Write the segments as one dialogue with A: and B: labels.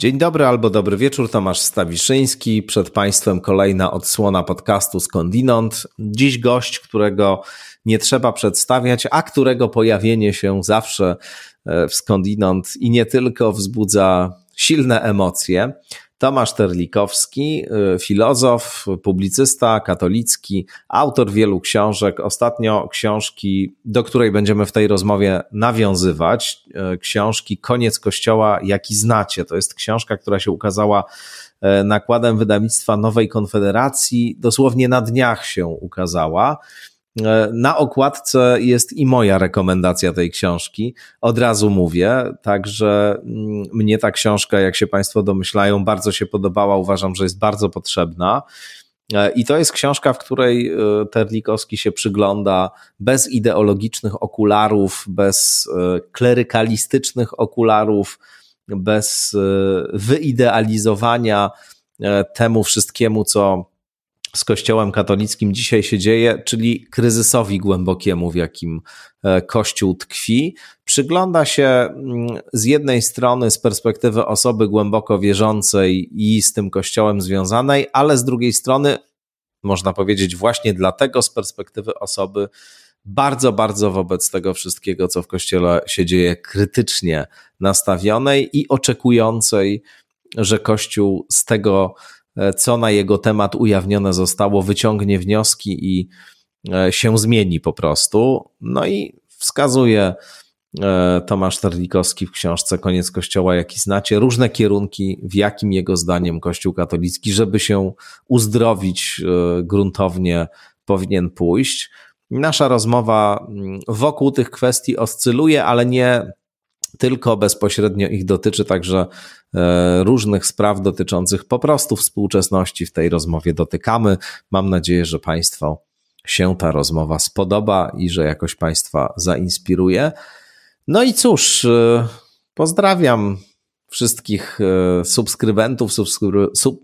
A: Dzień dobry albo dobry wieczór, Tomasz Stawiszyński. Przed Państwem kolejna odsłona podcastu Skądinąd. Dziś gość, którego nie trzeba przedstawiać, a którego pojawienie się zawsze e, w Skądinąd i nie tylko wzbudza silne emocje. Tomasz Terlikowski, y, filozof, publicysta katolicki, autor wielu książek. Ostatnio książki, do której będziemy w tej rozmowie nawiązywać, y, książki Koniec Kościoła, jaki znacie. To jest książka, która się ukazała y, nakładem wydawnictwa Nowej Konfederacji. Dosłownie na dniach się ukazała. E, na okładce jest i moja rekomendacja tej książki. Od razu mówię, także mm, mnie ta książka, jak się Państwo domyślają, bardzo się podobała. Uważam, że jest bardzo potrzebna. E, I to jest książka, w której e, Terlikowski się przygląda bez ideologicznych okularów, bez klerykalistycznych okularów, bez wyidealizowania temu wszystkiemu, co z Kościołem katolickim dzisiaj się dzieje, czyli kryzysowi głębokiemu, w jakim e, Kościół tkwi. Przygląda się mm, z jednej strony z perspektywy osoby głęboko wierzącej i z tym Kościołem związanej, ale z drugiej strony, można powiedzieć, właśnie dlatego z perspektywy osoby bardzo, bardzo wobec tego wszystkiego, co w Kościele się dzieje, krytycznie nastawionej i oczekującej, że Kościół z tego co na jego temat ujawnione zostało, wyciągnie wnioski i e, się zmieni po prostu. No i wskazuje e, Tomasz Terlikowski w książce Koniec Kościoła, jaki znacie, różne kierunki, w jakim jego zdaniem Kościół katolicki, żeby się uzdrowić gruntownie, powinien pójść. Nasza rozmowa mm, wokół tych kwestii oscyluje, ale nie tylko bezpośrednio ich dotyczy, także e, różnych spraw dotyczących po prostu współczesności w tej rozmowie dotykamy. Mam nadzieję, że Państwu się ta rozmowa spodoba i że jakoś Państwa zainspiruje. No i cóż, e, pozdrawiam wszystkich e, subskrybentów, subskryb... sub...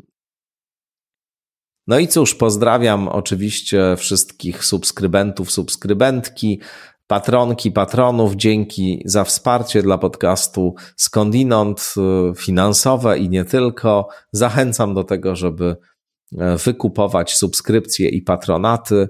A: No i cóż, pozdrawiam oczywiście wszystkich subskrybentów, subskrybentki, patronki, patronów. Dzięki za wsparcie dla podcastu Skądinąd, y, finansowe i nie tylko. Zachęcam do tego, żeby e, wykupować subskrypcje i patronaty.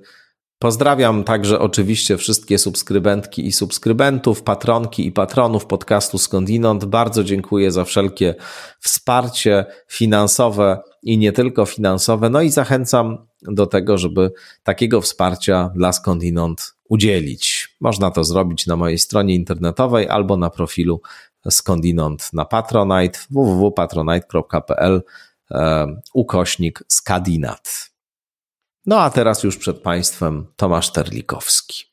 A: Pozdrawiam także oczywiście wszystkie subskrybentki i subskrybentów, patronki i patronów podcastu Skądinąd. Bardzo dziękuję za wszelkie wsparcie finansowe i nie tylko finansowe. No i zachęcam do tego, żeby takiego wsparcia dla Skądinąd udzielić. Można to zrobić na mojej stronie internetowej albo na profilu Skądinąd na Patronite www.patronite.pl e, ukośnik skadinat. No a teraz już przed Państwem Tomasz Terlikowski.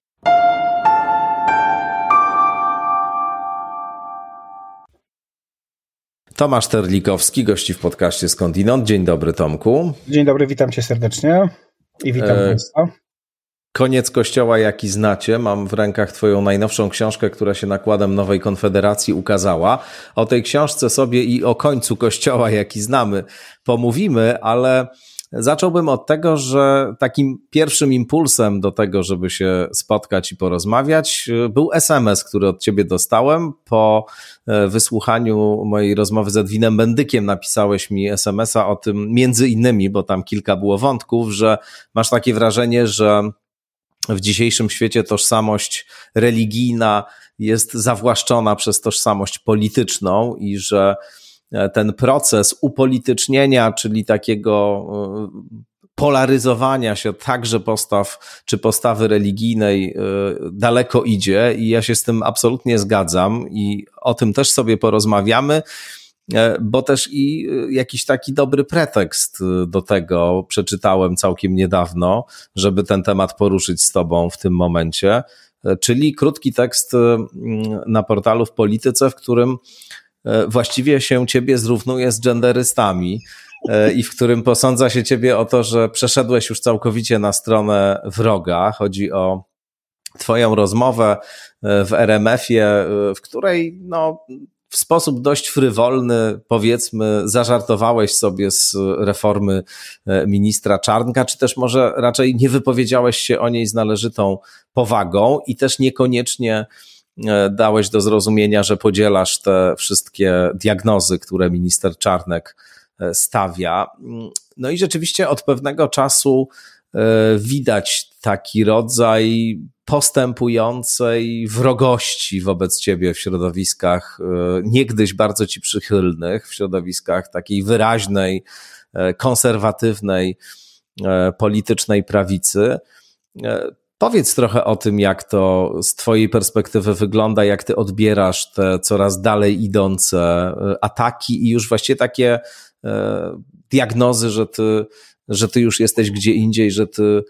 A: Tomasz Terlikowski, gości w podcaście Skądinąd. Dzień dobry, Tomku.
B: Dzień dobry, witam cię serdecznie i witam e... Państwa.
A: Koniec Kościoła, jaki znacie. Mam w rękach Twoją najnowszą książkę, która się nakładem Nowej Konfederacji ukazała. O tej książce sobie i o końcu Kościoła, jaki znamy, pomówimy, ale Zacząłbym od tego, że takim pierwszym impulsem do tego, żeby się spotkać i porozmawiać, był SMS, który od ciebie dostałem. Po e, wysłuchaniu mojej rozmowy z Edwinem Bendykiem napisałeś mi SMS-a o tym, między innymi, bo tam kilka było wątków, że masz takie wrażenie, że w dzisiejszym świecie tożsamość religijna jest zawłaszczona przez tożsamość polityczną i że E, ten proces upolitycznienia, czyli takiego e, polaryzowania się także postaw czy postawy religijnej e, daleko idzie i ja się z tym absolutnie zgadzam i o tym też sobie porozmawiamy, bo też i jakiś taki dobry pretekst do tego przeczytałem całkiem niedawno, żeby ten temat poruszyć z Tobą w tym momencie, czyli krótki tekst na portalu w Polityce, w którym E, właściwie się ciebie zrównuje z genderystami e, i w którym posądza się ciebie o to, że przeszedłeś już całkowicie na stronę wroga. Chodzi o twoją rozmowę e, w RMF-ie, w której no, w sposób dość frywolny, powiedzmy, zażartowałeś sobie z reformy ministra Czarnka, czy też może raczej nie wypowiedziałeś się o niej z należytą powagą i też niekoniecznie dałeś do zrozumienia, że podzielasz te wszystkie diagnozy, które minister Czarnek stawia. No i rzeczywiście od pewnego czasu widać taki rodzaj postępującej wrogości wobec ciebie w środowiskach niegdyś bardzo ci przychylnych, w środowiskach takiej wyraźnej, konserwatywnej, politycznej prawicy. Powiedz trochę o tym, jak to z Twojej perspektywy wygląda, jak Ty odbierasz te coraz dalej idące e, ataki i już właściwie takie e, diagnozy, że Ty, że ty już jesteś gdzie indziej, że Ty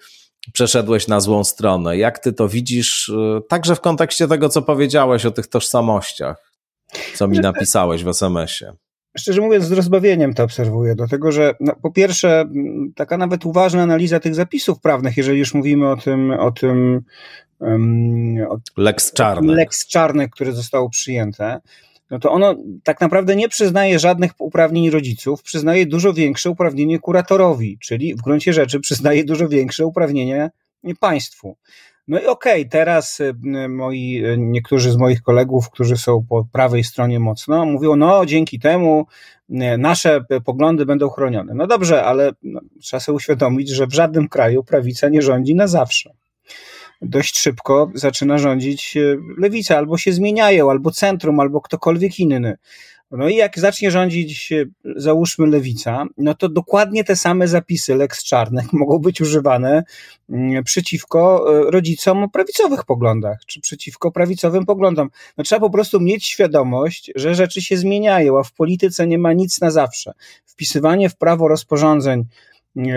A: przeszedłeś na złą stronę. Jak Ty to widzisz, e, także w kontekście tego, co powiedziałeś o tych tożsamościach, co mi napisałeś w SMS-ie?
B: szczerze mówiąc, z rozbawieniem to obserwuję, dlatego że no, po pierwsze, taka nawet uważna analiza tych zapisów prawnych, jeżeli już mówimy o tym, o tym
A: um, o, Lex Czarnek.
B: Które zostało przyjęte, no to ono tak naprawdę nie przyznaje żadnych uprawnień rodziców, przyznaje dużo większe uprawnienie kuratorowi, czyli w gruncie rzeczy przyznaje dużo większe uprawnienie państwu. No i okej, okay, teraz y, moi, y, niektórzy z moich kolegów, którzy są po prawej stronie mocno, mówią, no dzięki temu y, nasze poglądy będą chronione. No dobrze, ale no, trzeba sobie uświadomić, że w żadnym kraju prawica nie rządzi na zawsze. Dość szybko zaczyna rządzić lewica, albo się zmieniają, albo centrum, albo ktokolwiek inny. No i jak zacznie rządzić, załóżmy, lewica, no to dokładnie te same zapisy Lex Czarnek mogą być używane mm, przeciwko e, rodzicom o prawicowych poglądach, czy przeciwko prawicowym poglądom. No trzeba po prostu mieć świadomość, że rzeczy się zmieniają, a w polityce nie ma nic na zawsze. Wpisywanie w prawo rozporządzeń,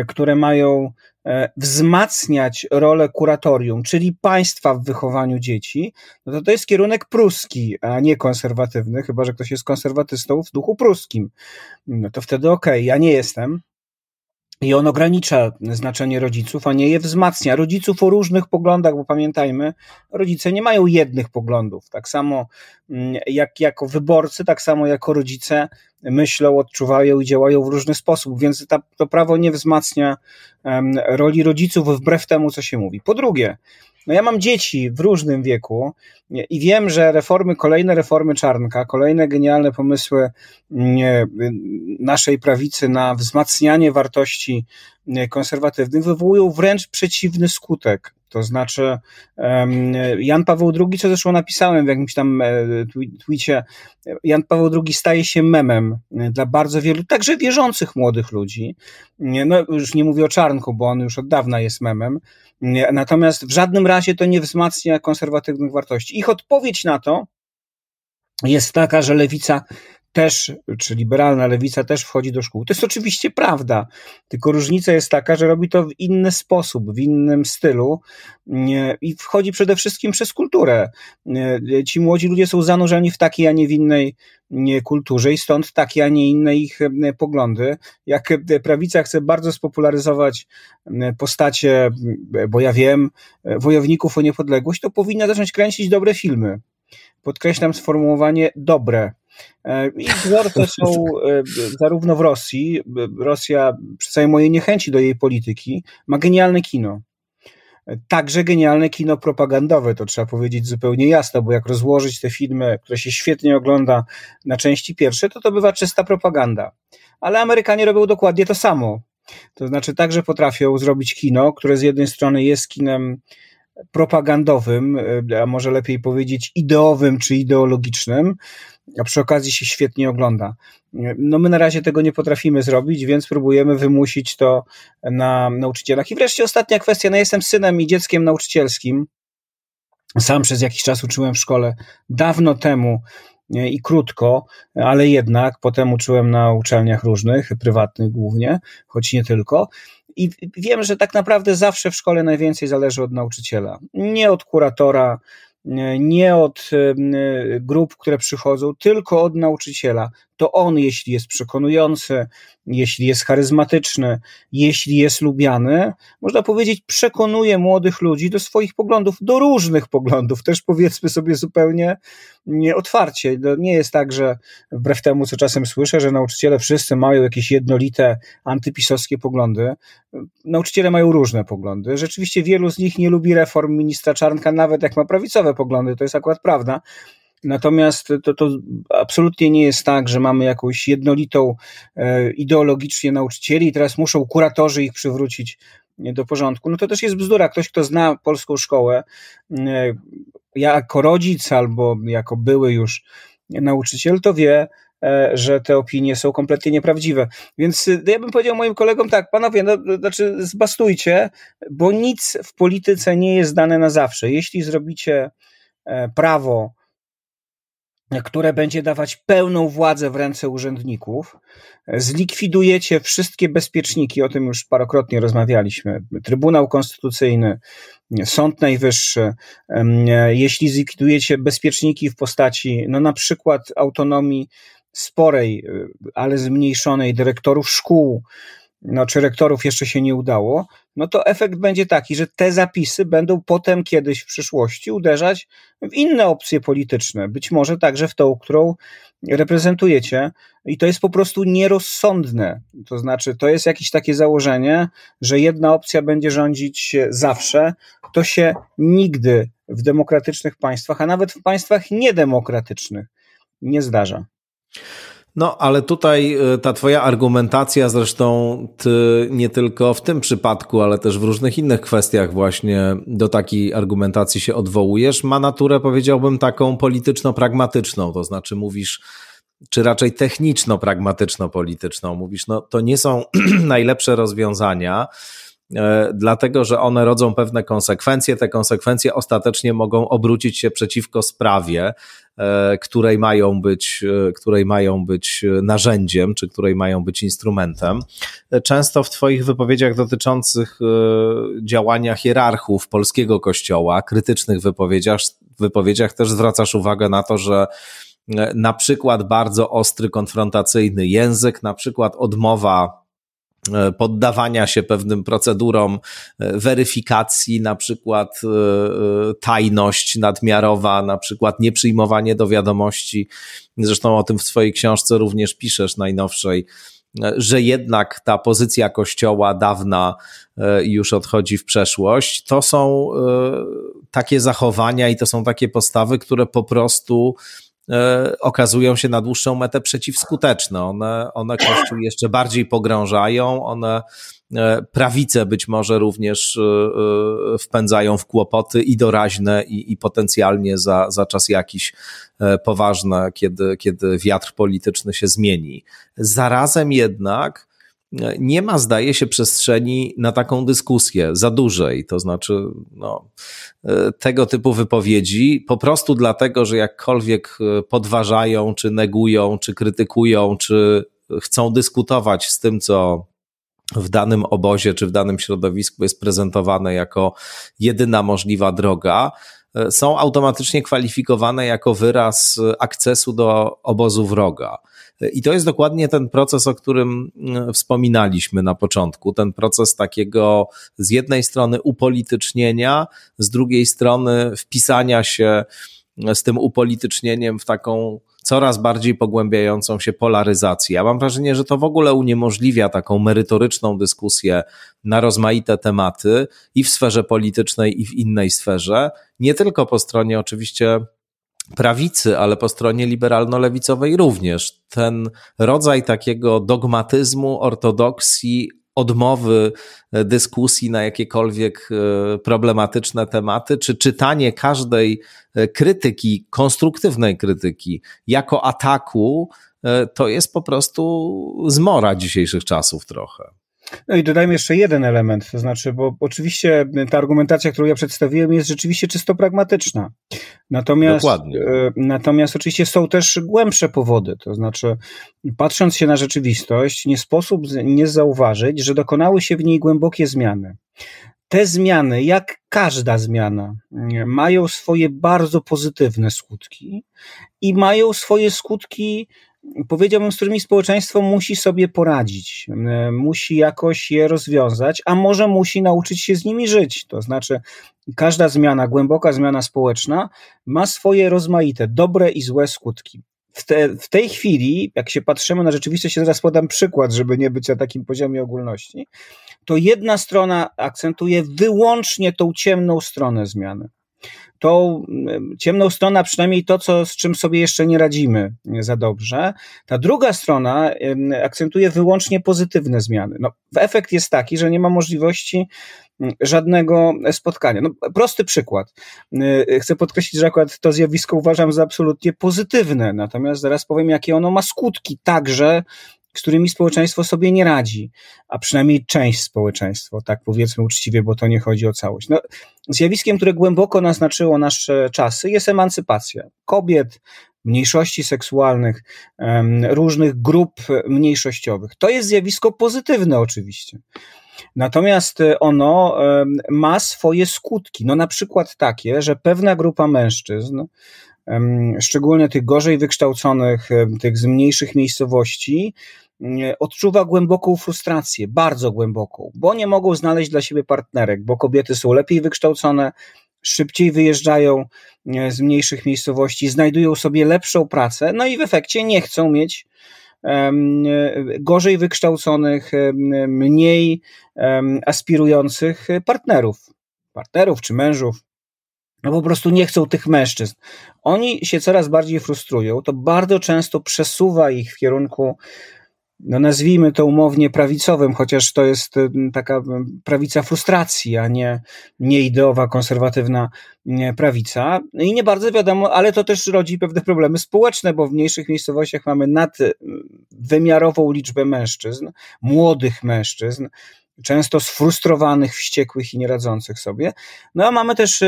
B: które mają E, wzmacniać rolę kuratorium, czyli państwa w wychowaniu dzieci, no to to jest kierunek pruski, a nie konserwatywny, chyba że ktoś jest konserwatystą w duchu pruskim. No to wtedy okej, okay, ja nie jestem, i on ogranicza znaczenie rodziców, a nie je wzmacnia. Rodziców o różnych poglądach, bo pamiętajmy, rodzice nie mają jednych poglądów. Tak samo mm, jak jako wyborcy, tak samo jako rodzice myślą, odczuwają i działają w różny sposób, więc ta, to prawo nie wzmacnia um, roli rodziców wbrew temu, co się mówi. Po drugie, no ja mam dzieci w różnym wieku i wiem, że reformy, kolejne reformy Czarnka, kolejne genialne pomysły mm, naszej prawicy na wzmacnianie wartości mm, konserwatywnych wywołują wręcz przeciwny skutek. To znaczy, Jan Paweł II, co zresztą napisałem w jakimś tam e, tweetie, Jan Paweł II staje się memem e, dla bardzo wielu, także wierzących młodych ludzi. No, już nie mówię o Czarnku, bo on już od dawna jest memem. Natomiast w żadnym razie to nie wzmacnia konserwatywnych wartości. Ich odpowiedź na to jest taka, że lewica też, czy liberalna lewica też wchodzi do szkół. To jest oczywiście prawda, tylko różnica jest taka, że robi to w inny sposób, w innym stylu i wchodzi przede wszystkim przez kulturę. Ci młodzi ludzie są zanurzeni w takiej, a nie w innej kulturze i stąd takie, a nie inne ich poglądy. Jak prawica chce bardzo spopularyzować postacie, bo ja wiem, wojowników o niepodległość, to powinna zacząć kręcić dobre filmy. Podkreślam sformułowanie dobre E, I wzorce są e, zarówno w Rosji, Rosja przy całej mojej niechęci do jej polityki ma genialne kino. Także genialne kino propagandowe, to trzeba powiedzieć zupełnie jasno, bo jak rozłożyć te filmy, które się świetnie ogląda na części pierwsze, to to bywa czysta propaganda. Ale Amerykanie robią dokładnie to samo. To znaczy także potrafią zrobić kino, które z jednej strony jest kinem propagandowym, e, a może lepiej powiedzieć ideowym czy ideologicznym, a przy okazji się świetnie ogląda. No my na razie tego nie potrafimy zrobić, więc próbujemy wymusić to na nauczycielach. I wreszcie ostatnia kwestia, no jestem synem i dzieckiem nauczycielskim. Sam przez jakiś czas uczyłem w szkole dawno temu i krótko, ale jednak potem uczyłem na uczelniach różnych, prywatnych głównie, choć nie tylko. I wiem, że tak naprawdę zawsze w szkole najwięcej zależy od nauczyciela. Nie od kuratora, nie od grup, które przychodzą, tylko od nauczyciela. To on, jeśli jest przekonujący, jeśli jest charyzmatyczny, jeśli jest lubiany, można powiedzieć, przekonuje młodych ludzi do swoich poglądów, do różnych poglądów, też powiedzmy sobie zupełnie otwarcie. Nie jest tak, że wbrew temu, co czasem słyszę, że nauczyciele wszyscy mają jakieś jednolite antypisowskie poglądy. Nauczyciele mają różne poglądy. Rzeczywiście wielu z nich nie lubi reform ministra Czarnka, nawet jak ma prawicowe poglądy, to jest akurat prawda. Natomiast to, to absolutnie nie jest tak, że mamy jakąś jednolitą e, ideologicznie nauczycieli i teraz muszą kuratorzy ich przywrócić do porządku. No to też jest bzdura. Ktoś, kto zna polską szkołę, e, jako rodzic albo jako były już nauczyciel, to wie, e, że te opinie są kompletnie nieprawdziwe. Więc e, ja bym powiedział moim kolegom tak, panowie, no, znaczy zbastujcie, bo nic w polityce nie jest dane na zawsze. Jeśli zrobicie e, prawo, które będzie dawać pełną władzę w ręce urzędników, zlikwidujecie wszystkie bezpieczniki, o tym już parokrotnie rozmawialiśmy, Trybunał Konstytucyjny, Sąd Najwyższy, jeśli zlikwidujecie bezpieczniki w postaci, no na przykład autonomii sporej, y, ale zmniejszonej dyrektorów szkół, no, czy rektorów jeszcze się nie udało, no to efekt będzie taki, że te zapisy będą potem kiedyś w przyszłości uderzać w inne opcje polityczne, być może także w tą, którą reprezentujecie, i to jest po prostu nierozsądne. To znaczy, to jest jakieś takie założenie, że jedna opcja będzie rządzić zawsze. To się nigdy w demokratycznych państwach, a nawet w państwach niedemokratycznych nie zdarza.
A: No, ale tutaj y, ta twoja argumentacja, zresztą ty nie tylko w tym przypadku, ale też w różnych innych kwestiach właśnie do takiej argumentacji się odwołujesz, ma naturę, powiedziałbym, taką polityczno-pragmatyczną, to znaczy mówisz, czy raczej techniczno-pragmatyczno-polityczną, mówisz, no to nie są najlepsze rozwiązania, E, dlatego że one rodzą pewne konsekwencje. Te konsekwencje ostatecznie mogą obrócić się przeciwko sprawie, e, której mają być, e, której mają być narzędziem, czy której mają być instrumentem. Często w Twoich wypowiedziach dotyczących działania hierarchów polskiego kościoła, krytycznych wypowiedziach, wypowiedziach też zwracasz uwagę na to, że na przykład bardzo ostry, konfrontacyjny język, na przykład odmowa E, poddawania się pewnym procedurom e, weryfikacji, na przykład e, tajność nadmiarowa, na przykład nieprzyjmowanie do wiadomości. Zresztą o tym w swojej książce również piszesz najnowszej, że jednak ta pozycja Kościoła dawna już odchodzi w przeszłość. To są takie zachowania i to są takie postawy, które po prostu E, okazują się na dłuższą metę przeciwskuteczne. One, one Kościół jeszcze bardziej pogrążają, one e, prawice być może również e, wpędzają w kłopoty i doraźne, i, i potencjalnie za, za czas jakiś poważne, kiedy, kiedy wiatr polityczny się zmieni. Zarazem jednak nie ma, zdaje się, przestrzeni na taką dyskusję za dużej. To znaczy, no, e, tego typu wypowiedzi, po prostu dlatego, że jakkolwiek e, podważają, czy negują, czy krytykują, czy chcą dyskutować z tym, co w danym obozie czy w danym środowisku jest prezentowane jako jedyna możliwa droga, e, są automatycznie kwalifikowane jako wyraz akcesu do obozu wroga. I to jest dokładnie ten proces, o którym mm, wspominaliśmy na początku. Ten proces takiego z jednej strony upolitycznienia, z drugiej strony wpisania się z tym upolitycznieniem w taką coraz bardziej pogłębiającą się polaryzację. Ja mam wrażenie, że to w ogóle uniemożliwia taką merytoryczną dyskusję na rozmaite tematy i w sferze politycznej, i w innej sferze. Nie tylko po stronie oczywiście prawicy, ale po stronie liberalno-lewicowej również. Ten rodzaj takiego dogmatyzmu, ortodoksji, odmowy e, dyskusji na jakiekolwiek e, problematyczne tematy, czy czytanie każdej e, krytyki, konstruktywnej krytyki jako ataku, to jest po prostu zmora dzisiejszych czasów trochę.
B: No i dodajmy jeszcze jeden element, to znaczy, bo oczywiście ta argumentacja, którą ja przedstawiłem, jest rzeczywiście czysto pragmatyczna. Natomiast, Dokładnie. E, natomiast oczywiście są też głębsze powody, to znaczy, patrząc się na rzeczywistość, nie sposób nie zauważyć, że dokonały się w niej głębokie zmiany. Te zmiany, jak każda zmiana, mają swoje bardzo pozytywne skutki i mają swoje skutki powiedziałbym, z którymi społeczeństwo musi sobie poradzić, e, musi jakoś je rozwiązać, a może musi nauczyć się z nimi żyć. To znaczy, każda zmiana, głęboka zmiana społeczna ma swoje rozmaite, dobre i złe skutki. W, te, w tej chwili, jak się patrzymy na rzeczywistość, zaraz podam przykład, żeby nie być na takim poziomie ogólności, to jedna strona akcentuje wyłącznie tą ciemną stronę zmiany. Tą ciemną stronę, przynajmniej to, co, z czym sobie jeszcze nie radzimy za dobrze. Ta druga strona akcentuje wyłącznie pozytywne zmiany. No, efekt jest taki, że nie ma możliwości żadnego spotkania. No, prosty przykład. Y, chcę podkreślić, że akurat to zjawisko uważam za absolutnie pozytywne, natomiast zaraz powiem, jakie ono ma skutki, także z którymi społeczeństwo sobie nie radzi, a przynajmniej część społeczeństwa, tak powiedzmy uczciwie, bo to nie chodzi o całość. No, zjawiskiem, które głęboko naznaczyło nasze czasy, jest emancypacja kobiet, mniejszości seksualnych, różnych grup mniejszościowych. To jest zjawisko pozytywne, oczywiście. Natomiast ono ma swoje skutki. No, na przykład takie, że pewna grupa mężczyzn, szczególnie tych gorzej wykształconych, tych z mniejszych miejscowości, odczuwa głęboką frustrację, bardzo głęboką, bo nie mogą znaleźć dla siebie partnerek, bo kobiety są lepiej wykształcone, szybciej wyjeżdżają z mniejszych miejscowości, znajdują sobie lepszą pracę, no i w efekcie nie chcą mieć gorzej wykształconych, mniej aspirujących partnerów, partnerów czy mężów. No po prostu nie chcą tych mężczyzn. Oni się coraz bardziej frustrują. To bardzo często przesuwa ich w kierunku no nazwijmy to umownie prawicowym, chociaż to jest taka prawica frustracji, a nie, nie ideowa, konserwatywna prawica. I nie bardzo wiadomo, ale to też rodzi pewne problemy społeczne, bo w mniejszych miejscowościach mamy nadwymiarową liczbę mężczyzn, młodych mężczyzn, często sfrustrowanych, wściekłych i nieradzących sobie. No a mamy też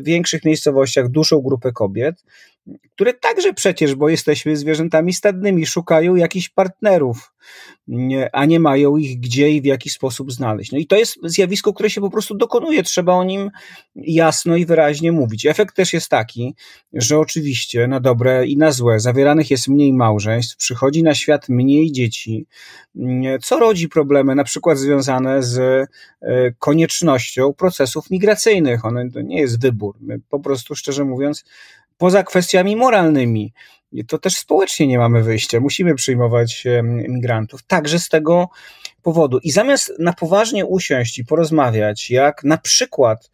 B: w większych miejscowościach dużą grupę kobiet, które także przecież, bo jesteśmy zwierzętami stadnymi, szukają jakichś partnerów, a nie mają ich gdzie i w jaki sposób znaleźć. No i to jest zjawisko, które się po prostu dokonuje, trzeba o nim jasno i wyraźnie mówić. Efekt też jest taki, że oczywiście na dobre i na złe zawieranych jest mniej małżeństw, przychodzi na świat mniej dzieci, co rodzi problemy na przykład związane z e, koniecznością procesów migracyjnych. One to nie jest wybór. My po prostu, szczerze mówiąc, poza kwestiami moralnymi, to też społecznie nie mamy wyjścia. Musimy przyjmować migrantów, także z tego powodu. I zamiast na poważnie usiąść i porozmawiać, jak na przykład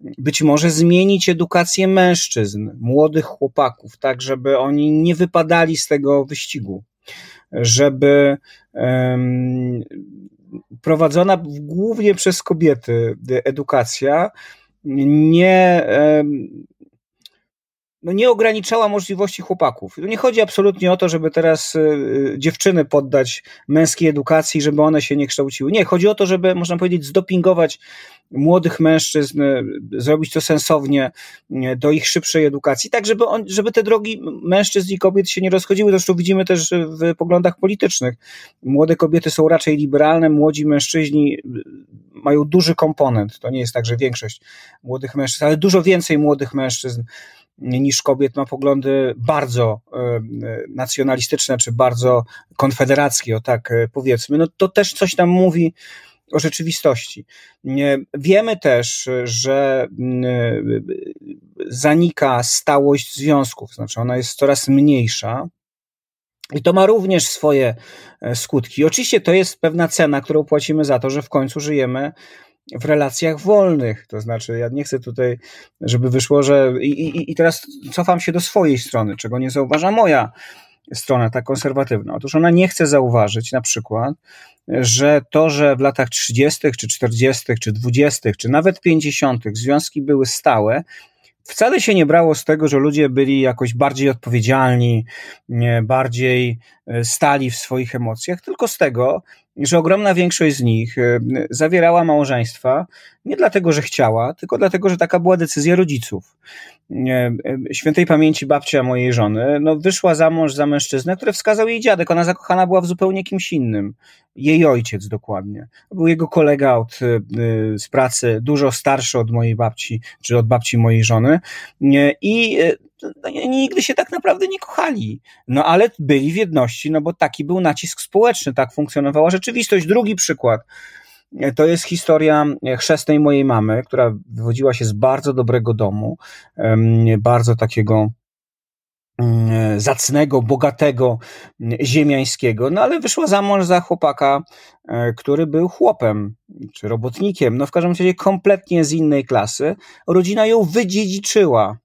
B: być może zmienić edukację mężczyzn, młodych chłopaków, tak żeby oni nie wypadali z tego wyścigu, żeby um, prowadzona głównie przez kobiety edukacja nie um, no nie ograniczała możliwości chłopaków. Nie chodzi absolutnie o to, żeby teraz y, dziewczyny poddać męskiej edukacji, żeby one się nie kształciły. Nie, chodzi o to, żeby, można powiedzieć, zdopingować młodych mężczyzn, y, zrobić to sensownie y, do ich szybszej edukacji, tak żeby, on, żeby te drogi mężczyzn i kobiet się nie rozchodziły. Zresztą widzimy też w poglądach politycznych. Młode kobiety są raczej liberalne, młodzi mężczyźni mają duży komponent. To nie jest tak, że większość młodych mężczyzn, ale dużo więcej młodych mężczyzn niż kobiet ma poglądy bardzo e, nacjonalistyczne, czy bardzo konfederackie, o tak e, powiedzmy, no to też coś nam mówi o rzeczywistości. Wiemy też, że zanika stałość związków, znaczy ona jest coraz mniejsza. I to ma również swoje e, skutki. Oczywiście to jest pewna cena, którą płacimy za to, że w końcu żyjemy w relacjach wolnych. To znaczy, ja nie chcę tutaj, żeby wyszło, że. I, i, i teraz cofam się do swojej strony, czego nie zauważa moja strona, ta konserwatywna. Otóż ona nie chce zauważyć na przykład, że to, że w latach 30., czy 40., czy 20., czy nawet 50. związki były stałe, wcale się nie brało z tego, że ludzie byli jakoś bardziej odpowiedzialni, bardziej e, stali w swoich emocjach, tylko z tego, że ogromna większość z nich e, zawierała małżeństwa nie dlatego, że chciała, tylko dlatego, że taka była decyzja rodziców. E, świętej pamięci babcia mojej żony no, wyszła za mąż za mężczyznę, który wskazał jej dziadek. Ona zakochana była w zupełnie kimś innym. Jej ojciec dokładnie. Był jego kolega od, e, z pracy, dużo starszy od mojej babci, czy od babci mojej żony. I no, nigdy się tak naprawdę nie kochali. No ale byli w jedności, no bo taki był nacisk społeczny, tak funkcjonowała rzeczywistość. Drugi przykład. To jest historia chrzestnej mojej mamy, która wywodziła się z bardzo dobrego domu, bardzo takiego mm, zacnego, bogatego ziemiańskiego, no ale wyszła za mąż za chłopaka, który był chłopem czy robotnikiem, no w każdym razie kompletnie z innej klasy. Rodzina ją wydziedziczyła.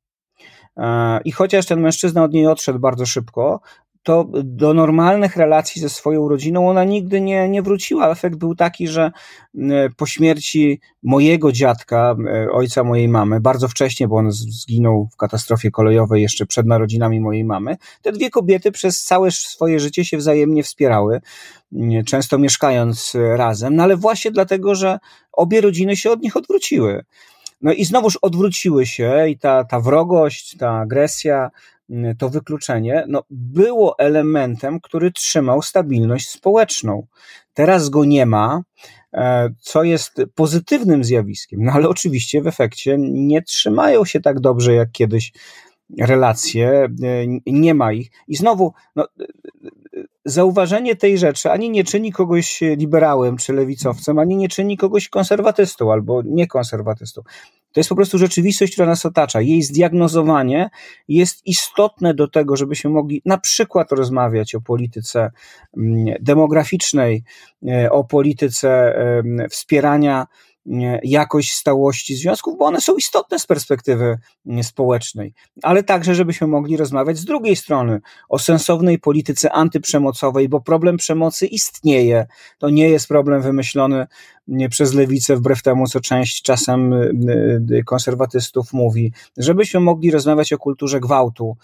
B: I chociaż ten mężczyzna od niej odszedł bardzo szybko, to do normalnych relacji ze swoją rodziną ona nigdy nie, nie wróciła. Efekt był taki, że po śmierci mojego dziadka, ojca mojej mamy, bardzo wcześnie, bo on zginął w katastrofie kolejowej jeszcze przed narodzinami mojej mamy, te dwie kobiety przez całe swoje życie się wzajemnie wspierały, często mieszkając razem, no ale właśnie dlatego, że obie rodziny się od nich odwróciły. No i znowuż odwróciły się i ta, ta wrogość, ta agresja, mm, to wykluczenie, no, było elementem, który trzymał stabilność społeczną. Teraz go nie ma, e, co jest pozytywnym zjawiskiem, no ale oczywiście w efekcie nie trzymają się tak dobrze jak kiedyś relacje, e, nie ma ich. I znowu, no, zauważenie tej rzeczy ani nie czyni kogoś liberałem czy lewicowcem, ani nie czyni kogoś konserwatystą albo niekonserwatystą. To jest po prostu rzeczywistość, która nas otacza. Jej zdiagnozowanie jest istotne do tego, żebyśmy mogli na przykład rozmawiać o polityce mm, demograficznej, e, o polityce wspierania jakość stałości związków, bo one są istotne z perspektywy społecznej, ale także, żebyśmy mogli rozmawiać z drugiej strony o sensownej polityce antyprzemocowej, bo problem przemocy istnieje. To nie jest problem wymyślony przez lewicę, wbrew temu, co część czasem konserwatystów mówi, żebyśmy mogli rozmawiać o kulturze gwałtu,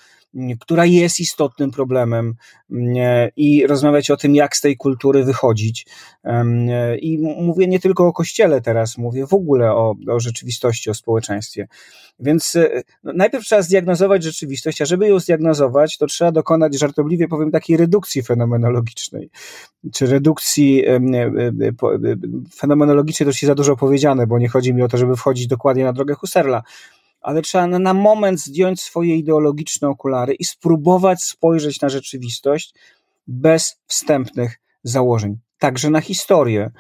B: która jest istotnym problemem i rozmawiać o tym, jak z tej kultury wychodzić. I mówię nie tylko o kościele teraz, mówię w ogóle o, o rzeczywistości, o społeczeństwie. Więc e, no, najpierw trzeba zdiagnozować rzeczywistość, a żeby ją zdiagnozować, to trzeba dokonać, żartobliwie powiem, takiej redukcji fenomenologicznej, czy redukcji e, e, fenomenologicznej, to się za dużo powiedziane, bo nie chodzi mi o to, żeby wchodzić dokładnie na drogę Husserla, ale trzeba na moment zdjąć swoje ideologiczne okulary i spróbować spojrzeć na rzeczywistość bez wstępnych założeń. Także na historię.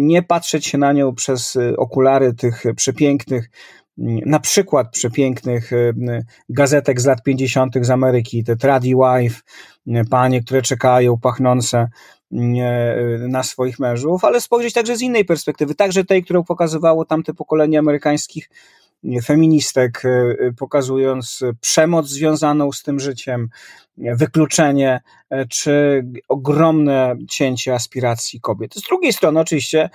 B: Nie patrzeć się na nią przez y, okulary tych przepięknych, mm, na przykład przepięknych y, gazetek z lat 50. z Ameryki, te Tradi Wife, y, panie, które czekają, pachnące na swoich mężów, ale spojrzeć także z innej perspektywy, także tej, którą pokazywało tamte pokolenie amerykańskich feministek, y, y, pokazując przemoc związaną z tym życiem, wykluczenie y, czy ogromne cięcie aspiracji kobiet. Z drugiej strony, oczywiście,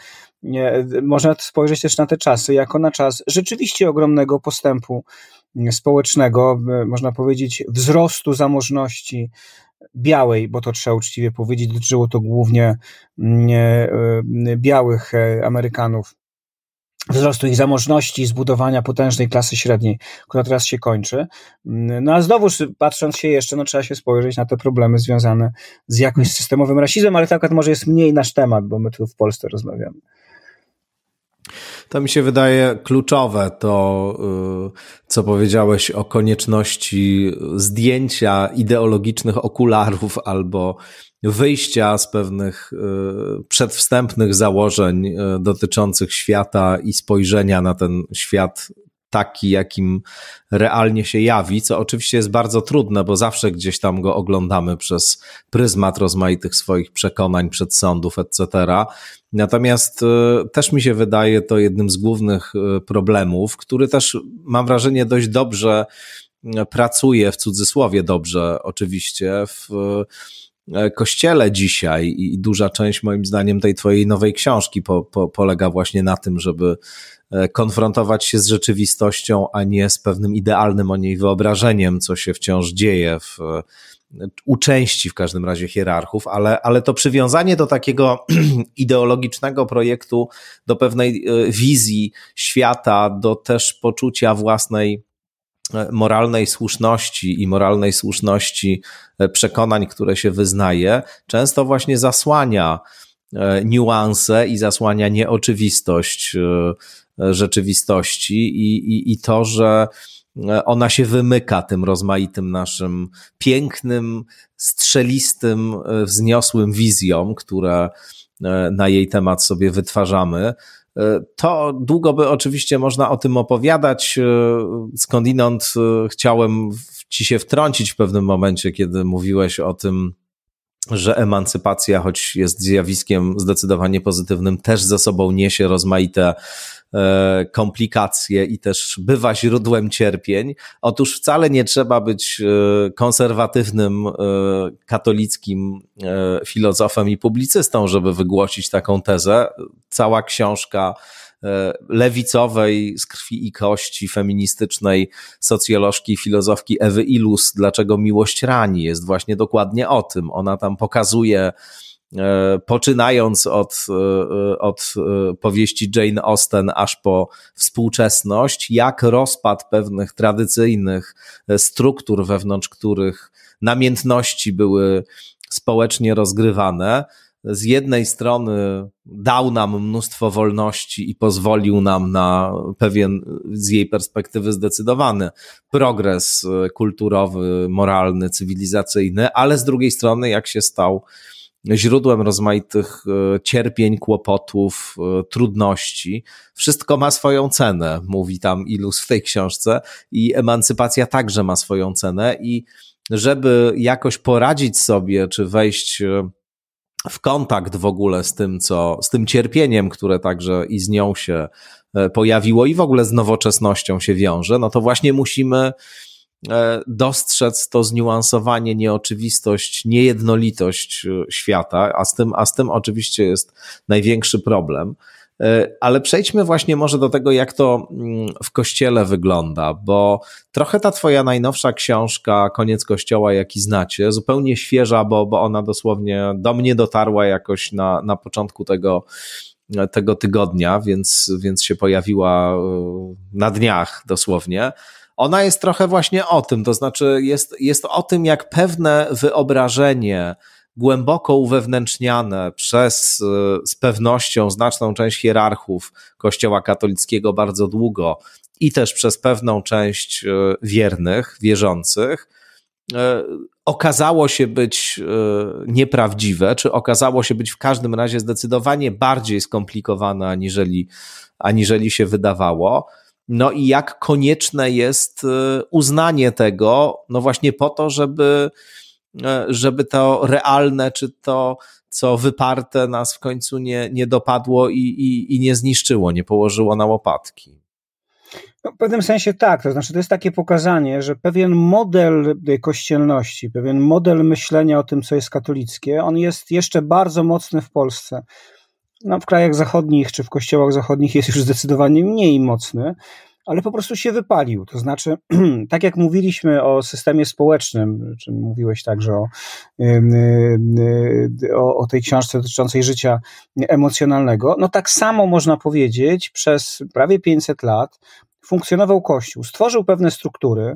B: można spojrzeć też na te czasy jako na czas rzeczywiście ogromnego postępu społecznego, można powiedzieć, wzrostu zamożności białej, bo to trzeba uczciwie powiedzieć, dotyczyło to głównie białych e, Amerykanów wzrostu ich zamożności, zbudowania potężnej klasy średniej, która teraz się kończy. No a znowuż patrząc się jeszcze, no trzeba się spojrzeć na te problemy związane z jakimś systemowym rasizmem, ale tak może jest mniej nasz temat, bo my tu w Polsce rozmawiamy.
A: To mi się wydaje kluczowe to, y, co powiedziałeś o konieczności zdjęcia ideologicznych okularów albo wyjścia z pewnych y, przedwstępnych założeń y, dotyczących świata i spojrzenia na ten świat taki, jakim realnie się jawi, co oczywiście jest bardzo trudne, bo zawsze gdzieś tam go oglądamy przez pryzmat rozmaitych swoich przekonań, przedsądów, etc. Natomiast y, też mi się wydaje to jednym z głównych problemów, który też mam wrażenie dość dobrze pracuje, w cudzysłowie dobrze oczywiście, w E, kościele dzisiaj i duża część moim zdaniem tej twojej nowej książki po, po, polega właśnie na tym, żeby e, konfrontować się z rzeczywistością, a nie z pewnym idealnym o niej wyobrażeniem, co się wciąż dzieje w, e, u części w każdym razie hierarchów, ale, ale to przywiązanie do takiego ideologicznego projektu, do pewnej wizji świata, do też poczucia własnej moralnej słuszności i moralnej słuszności e, przekonań, które się wyznaje, często właśnie zasłania e, niuanse i zasłania nieoczywistość e, rzeczywistości i, i, i to, że ona się wymyka tym rozmaitym naszym pięknym, strzelistym, wzniosłym wizjom, które na jej temat sobie wytwarzamy. To długo by oczywiście można o tym opowiadać. Skądinąd chciałem ci się wtrącić w pewnym momencie, kiedy mówiłeś o tym, że emancypacja, choć jest zjawiskiem zdecydowanie pozytywnym, też ze sobą niesie rozmaite e, komplikacje i też bywa źródłem cierpień. Otóż wcale nie trzeba być e, konserwatywnym, e, katolickim filozofem i publicystą, żeby wygłosić taką tezę. Cała książka lewicowej, z krwi i kości, feministycznej socjolożki i filozofki Ewy Ilus, dlaczego miłość rani, jest właśnie dokładnie o tym. Ona tam pokazuje, e, poczynając od, e, od powieści Jane Austen aż po współczesność, jak rozpad pewnych tradycyjnych struktur, wewnątrz których namiętności były społecznie rozgrywane, z jednej strony dał nam mnóstwo wolności i pozwolił nam na pewien, z jej perspektywy zdecydowany progres kulturowy, moralny, cywilizacyjny, ale z drugiej strony, jak się stał źródłem rozmaitych e, cierpień, kłopotów, e, trudności. Wszystko ma swoją cenę, mówi tam Ilus w tej książce, i emancypacja także ma swoją cenę. I żeby jakoś poradzić sobie, czy wejść e, w kontakt w ogóle z tym, co, z tym cierpieniem, które także i z nią się e, pojawiło i w ogóle z nowoczesnością się wiąże, no to właśnie musimy e, dostrzec to zniuansowanie, nieoczywistość, niejednolitość e, świata, a z tym, a z tym oczywiście jest największy problem. E, ale przejdźmy właśnie może do tego, jak to mm, w kościele wygląda, bo trochę ta twoja najnowsza książka, Koniec Kościoła, jaki znacie, zupełnie świeża, bo, bo ona dosłownie do mnie dotarła jakoś na, na początku tego, tego tygodnia, więc, więc się pojawiła e, na dniach dosłownie. Ona jest trochę właśnie o tym, to znaczy jest, jest o tym, jak pewne wyobrażenie głęboko uwewnętrzniane przez e, z pewnością znaczną część hierarchów Kościoła katolickiego bardzo długo i też przez pewną część e, wiernych, wierzących, e, okazało się być nieprawdziwe, czy okazało się być w każdym razie zdecydowanie bardziej skomplikowane aniżeli, aniżeli się wydawało. No i jak konieczne jest uznanie tego, no właśnie po to, żeby żeby to realne, czy to, co wyparte nas w końcu nie, nie dopadło i, i, i nie zniszczyło, nie położyło na łopatki.
B: No, w pewnym sensie tak, to znaczy to jest takie pokazanie, że pewien model kościelności, pewien model myślenia o tym, co jest katolickie, on jest jeszcze bardzo mocny w Polsce. No, w krajach zachodnich czy w kościołach zachodnich jest już zdecydowanie mniej mocny ale po prostu się wypalił. To znaczy, tak jak mówiliśmy o systemie społecznym, czy mówiłeś także o, o, o tej książce dotyczącej życia emocjonalnego, no tak samo można powiedzieć, przez prawie 500 lat funkcjonował Kościół. Stworzył pewne struktury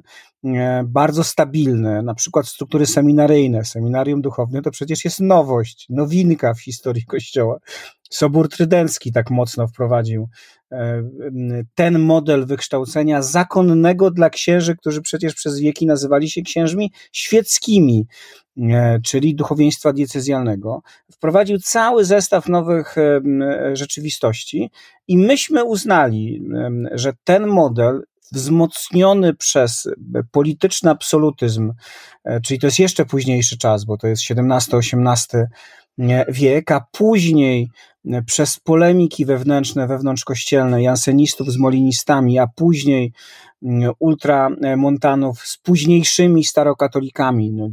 B: bardzo stabilne, na przykład struktury seminaryjne. Seminarium duchowne to przecież jest nowość, nowinka w historii Kościoła. Sobór Trydencki tak mocno wprowadził e, ten model wykształcenia zakonnego dla księży, którzy przecież przez wieki nazywali się księżmi świeckimi, e, czyli duchowieństwa diecezjalnego. Wprowadził cały zestaw nowych rzeczywistości i myśmy uznali, że ten model wzmocniony przez polityczny absolutyzm, e, czyli to jest jeszcze późniejszy czas, bo to jest XVII-XVIII wiek, a później przez polemiki wewnętrzne, wewnątrzkościelne, jansenistów z molinistami, a później ultramontanów z późniejszymi starokatolikami, no,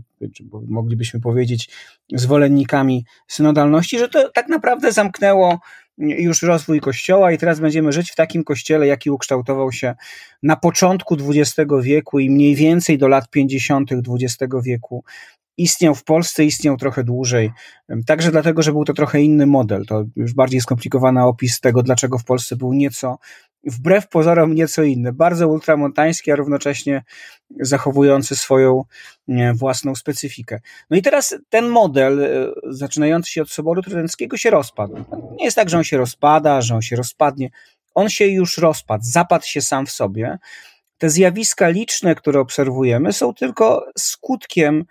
B: moglibyśmy powiedzieć zwolennikami synodalności, że to tak naprawdę zamknęło już rozwój kościoła i teraz będziemy żyć w takim kościele, jaki ukształtował się na początku XX wieku i mniej więcej do lat 50. XX wieku. Istniał w Polsce, istniał trochę dłużej. Także dlatego, że był to trochę inny model. To już bardziej skomplikowany opis tego, dlaczego w Polsce był nieco, wbrew pozorom, nieco inny. Bardzo ultramontański, a równocześnie zachowujący swoją własną specyfikę. No i teraz ten model, e, zaczynający się od Soboru Trydenckiego, się rozpadł. Nie jest tak, że on się rozpada, że on się rozpadnie. On się już rozpadł, zapadł się sam w sobie. Te zjawiska liczne, które obserwujemy, są tylko skutkiem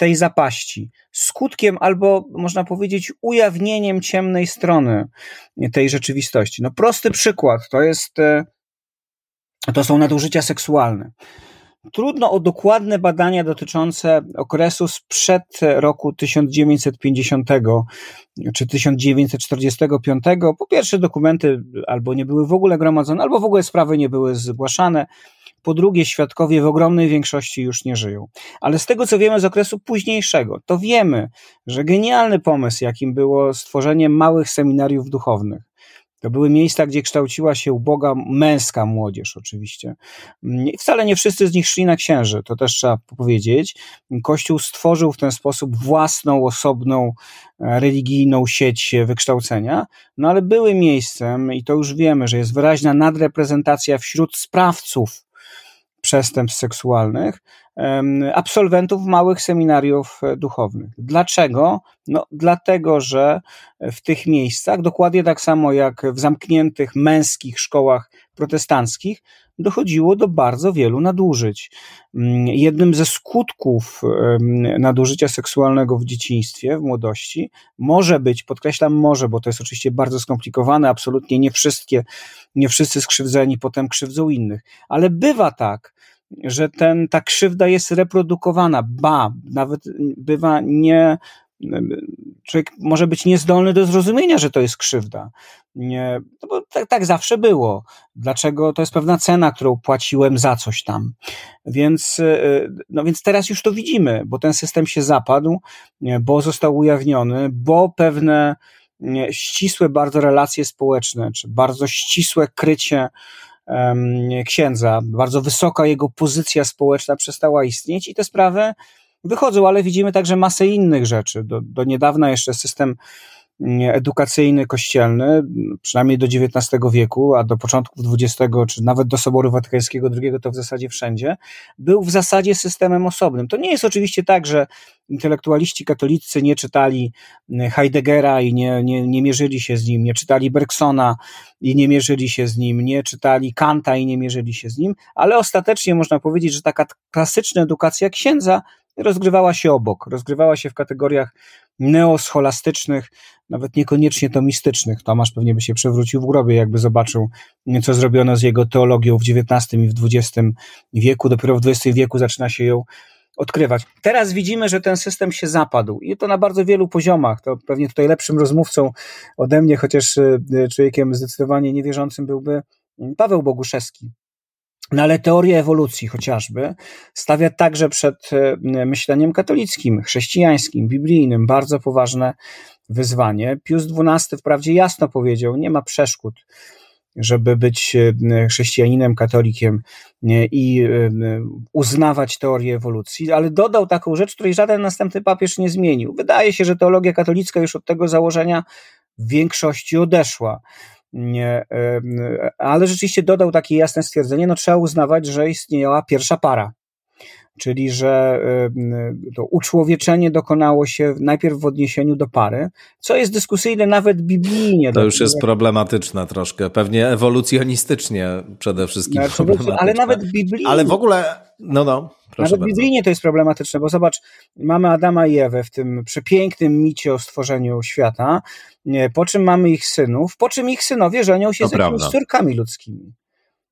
B: tej zapaści, skutkiem albo można powiedzieć ujawnieniem ciemnej strony tej rzeczywistości. No prosty przykład, to jest e, to są nadużycia seksualne. Trudno o dokładne badania dotyczące okresu sprzed roku 1950 czy 1945. Po pierwsze, dokumenty albo nie były w ogóle gromadzone, albo w ogóle sprawy nie były zgłaszane. Po drugie, świadkowie w ogromnej większości już nie żyją. Ale z tego, co wiemy z okresu późniejszego, to wiemy, że genialny pomysł, jakim było stworzenie małych seminariów duchownych, to były miejsca, gdzie kształciła się uboga męska młodzież, oczywiście. I wcale nie wszyscy z nich szli na księży, to też trzeba powiedzieć. Kościół stworzył w ten sposób własną, osobną, e, religijną sieć wykształcenia, no ale były miejscem, i to już wiemy, że jest wyraźna nadreprezentacja wśród sprawców przestępstw seksualnych, absolwentów małych seminariów e, duchownych. Dlaczego? No, dlatego, że w tych miejscach, dokładnie tak samo jak w zamkniętych męskich szkołach protestanckich, dochodziło do bardzo wielu nadużyć. Mm, jednym ze skutków nadużycia seksualnego w dzieciństwie, w młodości, może być, podkreślam może, bo to jest oczywiście bardzo skomplikowane, absolutnie nie wszystkie, nie wszyscy skrzywdzeni potem krzywdzą innych, ale bywa tak, że ten, ta krzywda jest reprodukowana, ba, nawet bywa nie, człowiek może być niezdolny do zrozumienia, że to jest krzywda. Nie, no bo tak, tak zawsze było. Dlaczego to jest pewna cena, którą płaciłem za coś tam. Więc, e, no więc teraz już to widzimy, bo ten system się zapadł, bo został ujawniony, bo pewne ścisłe bardzo relacje społeczne, czy bardzo ścisłe krycie księdza, bardzo wysoka jego pozycja społeczna przestała istnieć i te sprawy wychodzą, ale widzimy także masę innych rzeczy. Do, do niedawna jeszcze system mm, edukacyjny kościelny, przynajmniej do XIX wieku, a do początków XX, czy nawet do Soboru Watykańskiego II, to w zasadzie wszędzie, był w zasadzie systemem osobnym. To nie jest oczywiście tak, że intelektualiści katolicy nie czytali mm, Heideggera i nie, nie, nie mierzyli się z nim, nie czytali Bergsona i nie mierzyli się z nim, nie czytali Kanta i nie mierzyli się z nim, ale ostatecznie można powiedzieć, że taka klasyczna edukacja księdza rozgrywała się obok, rozgrywała się w kategoriach neoscholastycznych, nawet niekoniecznie tomistycznych. Tomasz pewnie by się przewrócił w grobie, jakby zobaczył, co zrobiono z jego teologią w XIX i w XX wieku. Dopiero w XX wieku zaczyna się ją odkrywać. Teraz widzimy, że ten system się zapadł i to na bardzo wielu poziomach. To pewnie tutaj lepszym rozmówcą ode mnie, chociaż e, człowiekiem zdecydowanie niewierzącym byłby Paweł Boguszewski. No ale teoria ewolucji chociażby stawia także przed e, myśleniem katolickim, chrześcijańskim, biblijnym bardzo poważne wyzwanie. Pius XII wprawdzie jasno powiedział, nie ma przeszkód, żeby być e, chrześcijaninem, katolikiem i e, uznawać teorię ewolucji, ale dodał taką rzecz, której żaden następny papież nie zmienił. Wydaje się, że teologia katolicka już od tego założenia w większości odeszła. Nie, ale rzeczywiście dodał takie jasne stwierdzenie, no trzeba uznawać, że istniała pierwsza para. Czyli, że to uczłowieczenie dokonało się najpierw w odniesieniu do pary, co jest dyskusyjne nawet biblijnie.
A: To już jest problematyczne troszkę, pewnie ewolucjonistycznie przede wszystkim.
B: Znaczy, ale nawet biblijnie.
A: Ale w ogóle, no no.
B: Proszę Nawet biblijnie to jest problematyczne, bo zobacz, mamy Adama i Ewę w tym przepięknym micie o stworzeniu świata, po czym mamy ich synów, po czym ich synowie żenią się to z córkami ludzkimi.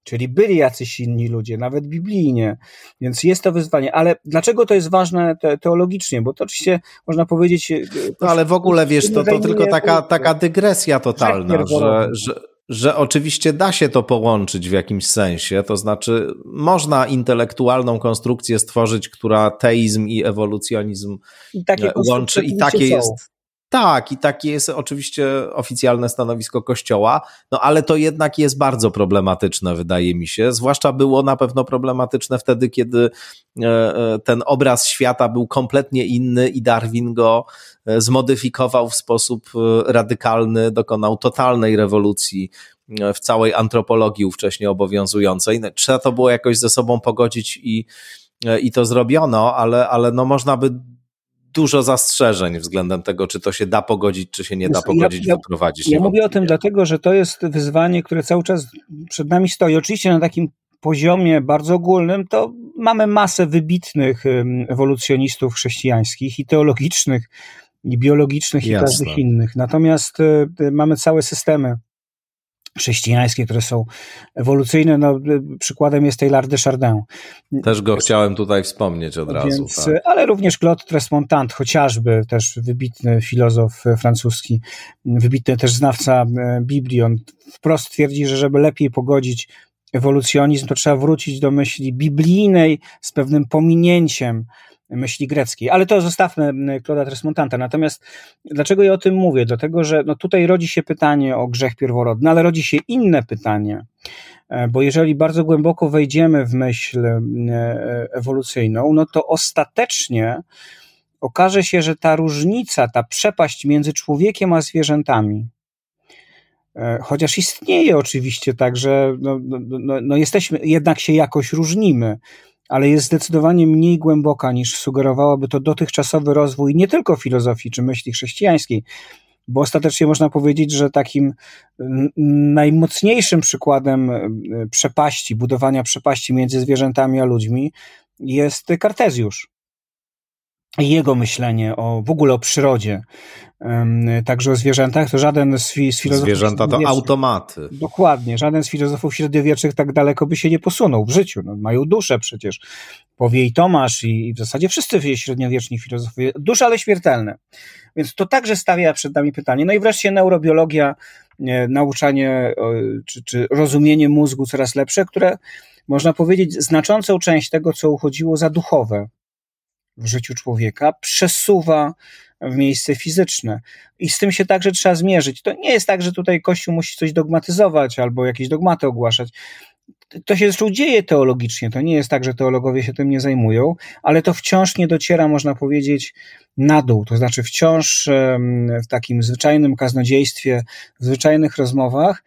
B: Czyli byli jacyś inni ludzie, nawet biblijnie, więc jest to wyzwanie. Ale dlaczego to jest ważne teologicznie? Bo to oczywiście można powiedzieć.
A: No ale w ogóle wiesz, to, to tylko taka, taka dygresja totalna, że, że, że oczywiście da się to połączyć w jakimś sensie, to znaczy można intelektualną konstrukcję stworzyć, która teizm i ewolucjonizm I łączy i takie jest. Tak, i takie jest oczywiście oficjalne stanowisko Kościoła, no ale to jednak jest bardzo problematyczne, wydaje mi się. Zwłaszcza było na pewno problematyczne wtedy, kiedy e, e, ten obraz świata był kompletnie inny i Darwin go e, zmodyfikował w sposób radykalny, dokonał totalnej rewolucji w całej antropologii ówcześnie obowiązującej. No, trzeba to było jakoś ze sobą pogodzić i, i to zrobiono, ale, ale no można by dużo zastrzeżeń względem tego, czy to się da pogodzić, czy się nie da pogodzić, ja, wyprowadzić.
B: Ja mówię o tym dlatego, że to jest wyzwanie, które cały czas przed nami stoi. Oczywiście na takim poziomie bardzo ogólnym, to mamy masę wybitnych ewolucjonistów chrześcijańskich i teologicznych, i biologicznych, Jasne. i każdych innych. Natomiast e, mamy całe systemy chrześcijańskie, które są ewolucyjne. No, przykładem jest Taylor de Chardin.
A: Też go chciałem tutaj wspomnieć od razu. Więc, tak.
B: Ale również Claude Tresmontant, chociażby też wybitny filozof francuski, wybitny też znawca e, Biblii. On wprost twierdzi, że żeby lepiej pogodzić ewolucjonizm, to trzeba wrócić do myśli biblijnej z pewnym pominięciem myśli greckiej. Ale to zostawmy Claude'a Tresmontanta. Natomiast dlaczego ja o tym mówię? Dlatego, że no tutaj rodzi się pytanie o grzech pierworodny, ale rodzi się inne pytanie, e, bo jeżeli bardzo głęboko wejdziemy w myśl ewolucyjną, no to ostatecznie okaże się, że ta różnica, ta przepaść między człowiekiem a zwierzętami, e, chociaż istnieje oczywiście tak, że no, no, no, no jesteśmy, jednak się jakoś różnimy, ale jest zdecydowanie mniej głęboka niż sugerowałoby to dotychczasowy rozwój nie tylko filozofii czy myśli chrześcijańskiej, bo ostatecznie można powiedzieć, że takim najmocniejszym przykładem e, przepaści, budowania przepaści między zwierzętami a ludźmi jest Kartezjusz jego myślenie o w ogóle o przyrodzie, także o zwierzętach, to żaden z, z filozofów.
A: Zwierzęta to automaty.
B: Dokładnie, żaden z filozofów średniowiecznych tak daleko by się nie posunął w życiu. No, mają duszę przecież. Powie i Tomasz, i, i w zasadzie wszyscy średniowieczni filozofowie. Dusze, ale śmiertelne. Więc to także stawia przed nami pytanie. No i wreszcie neurobiologia, nauczanie czy, czy rozumienie mózgu coraz lepsze, które można powiedzieć znaczącą część tego, co uchodziło za duchowe w życiu człowieka przesuwa w miejsce fizyczne. I z tym się także trzeba zmierzyć. To nie jest tak, że tutaj Kościół musi coś dogmatyzować albo jakieś dogmaty ogłaszać. To się zresztą dzieje teologicznie. To nie jest tak, że teologowie się tym nie zajmują, ale to wciąż nie dociera, można powiedzieć, na dół. To znaczy, wciąż w takim zwyczajnym kaznodziejstwie, w zwyczajnych rozmowach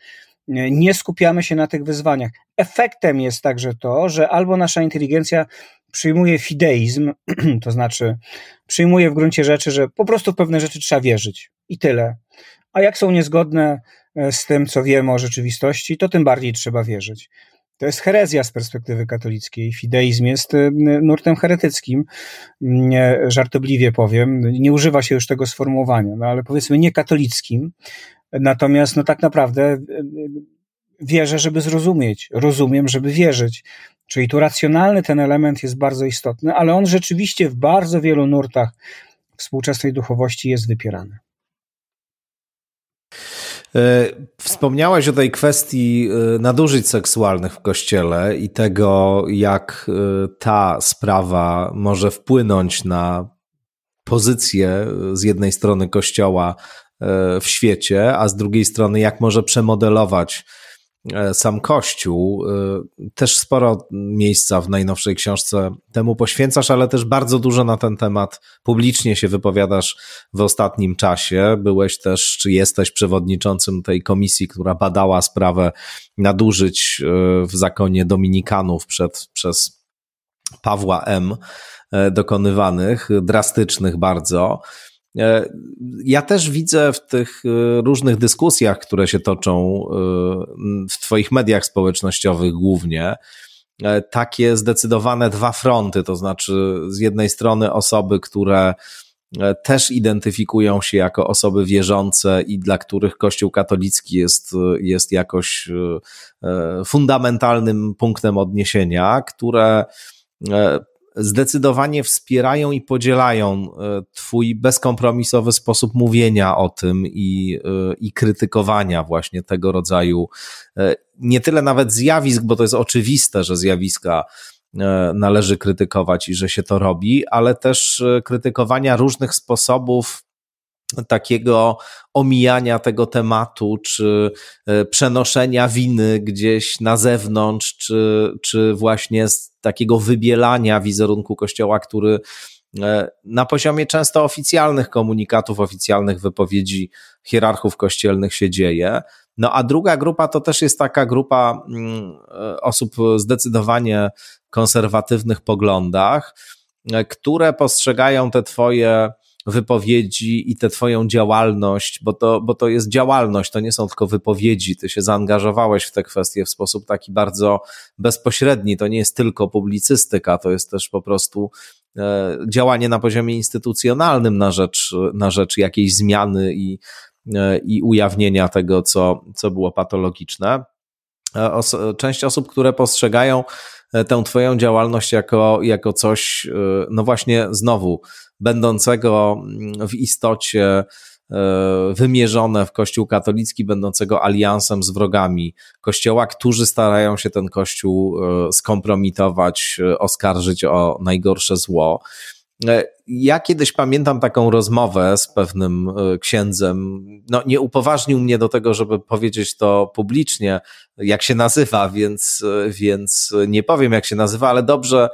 B: nie skupiamy się na tych wyzwaniach. Efektem jest także to, że albo nasza inteligencja przyjmuje fideizm, to znaczy przyjmuje w gruncie rzeczy, że po prostu w pewne rzeczy trzeba wierzyć i tyle. A jak są niezgodne e, z tym, co wiemy o rzeczywistości, to tym bardziej trzeba wierzyć. To jest herezja z perspektywy katolickiej. Fideizm jest e, nurtem heretyckim, żartobliwie powiem. Nie używa się już tego sformułowania, no ale powiedzmy nie katolickim. Natomiast no tak naprawdę e, wierzę, żeby zrozumieć, rozumiem, żeby wierzyć. Czyli tu racjonalny ten element jest bardzo istotny, ale on rzeczywiście w bardzo wielu nurtach współczesnej duchowości jest wypierany.
A: E, wspomniałeś o tej kwestii e, nadużyć seksualnych w kościele i tego, jak e, ta sprawa może wpłynąć na pozycję z jednej strony kościoła w świecie, a z drugiej strony, jak może przemodelować sam Kościół. E, też sporo miejsca w najnowszej książce temu poświęcasz, ale też bardzo dużo na ten temat publicznie się wypowiadasz w ostatnim czasie. Byłeś też, czy jesteś przewodniczącym tej komisji, która badała sprawę nadużyć e, w zakonie Dominikanów przed, przez Pawła M. dokonywanych, drastycznych bardzo. E, ja też widzę w tych e, różnych dyskusjach, które się toczą e, w Twoich mediach społecznościowych głównie, takie zdecydowane dwa fronty. To znaczy, z jednej strony osoby, które też identyfikują się jako osoby wierzące i dla których Kościół katolicki jest, jest jakoś fundamentalnym punktem odniesienia, które zdecydowanie wspierają i podzielają e, Twój bezkompromisowy sposób mówienia o tym i, e, i krytykowania właśnie tego rodzaju, e, nie tyle nawet zjawisk, bo to jest oczywiste, że zjawiska należy krytykować i że się to robi, ale też krytykowania różnych sposobów takiego omijania tego tematu, czy przenoszenia winy gdzieś na zewnątrz, czy, czy właśnie takiego wybielania wizerunku Kościoła, który e, na poziomie często oficjalnych komunikatów, oficjalnych wypowiedzi hierarchów kościelnych się dzieje. No a druga grupa to też jest taka grupa mm, e, osób zdecydowanie konserwatywnych poglądach, e, które postrzegają te twoje wypowiedzi i tę Twoją działalność, bo to, bo to jest działalność, to nie są tylko wypowiedzi. Ty się zaangażowałeś w te kwestie w sposób taki bardzo bezpośredni. To nie jest tylko publicystyka, to jest też po prostu e, działanie na poziomie instytucjonalnym na rzecz, na rzecz jakiejś zmiany i, e, i ujawnienia tego, co, co było patologiczne. E, część osób, które postrzegają tę Twoją działalność jako, jako coś, no właśnie znowu, będącego mm, w istocie e, wymierzone w Kościół katolicki, będącego aliansem z wrogami Kościoła, którzy starają się ten Kościół e, skompromitować, e, oskarżyć o najgorsze zło. Ja kiedyś pamiętam taką rozmowę z pewnym księdzem. No, nie upoważnił mnie do tego, żeby powiedzieć to publicznie, jak się nazywa, więc, więc nie powiem, jak się nazywa, ale dobrze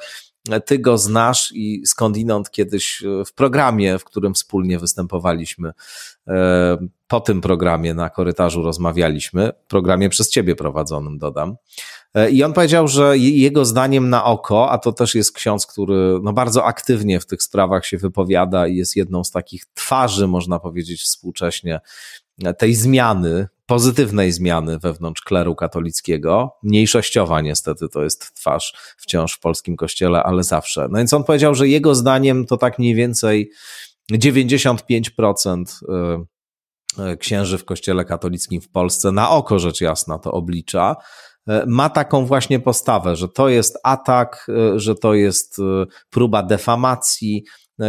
A: ty go znasz i skądinąd kiedyś e, w programie, w którym wspólnie występowaliśmy, e, po tym programie na korytarzu rozmawialiśmy, programie przez ciebie prowadzonym, dodam. E, I on powiedział, że jego zdaniem na oko, a to też jest ksiądz, który no bardzo aktywnie w tych sprawach się wypowiada i jest jedną z takich twarzy, można powiedzieć, współcześnie tej zmiany, pozytywnej zmiany wewnątrz kleru katolickiego, mniejszościowa niestety to jest twarz wciąż w polskim kościele, ale zawsze. No więc on powiedział, że jego zdaniem to tak mniej więcej 95% y, y, księży w kościele katolickim w Polsce, na oko rzecz jasna to oblicza, ma taką właśnie postawę, że to jest atak, że to jest próba defamacji,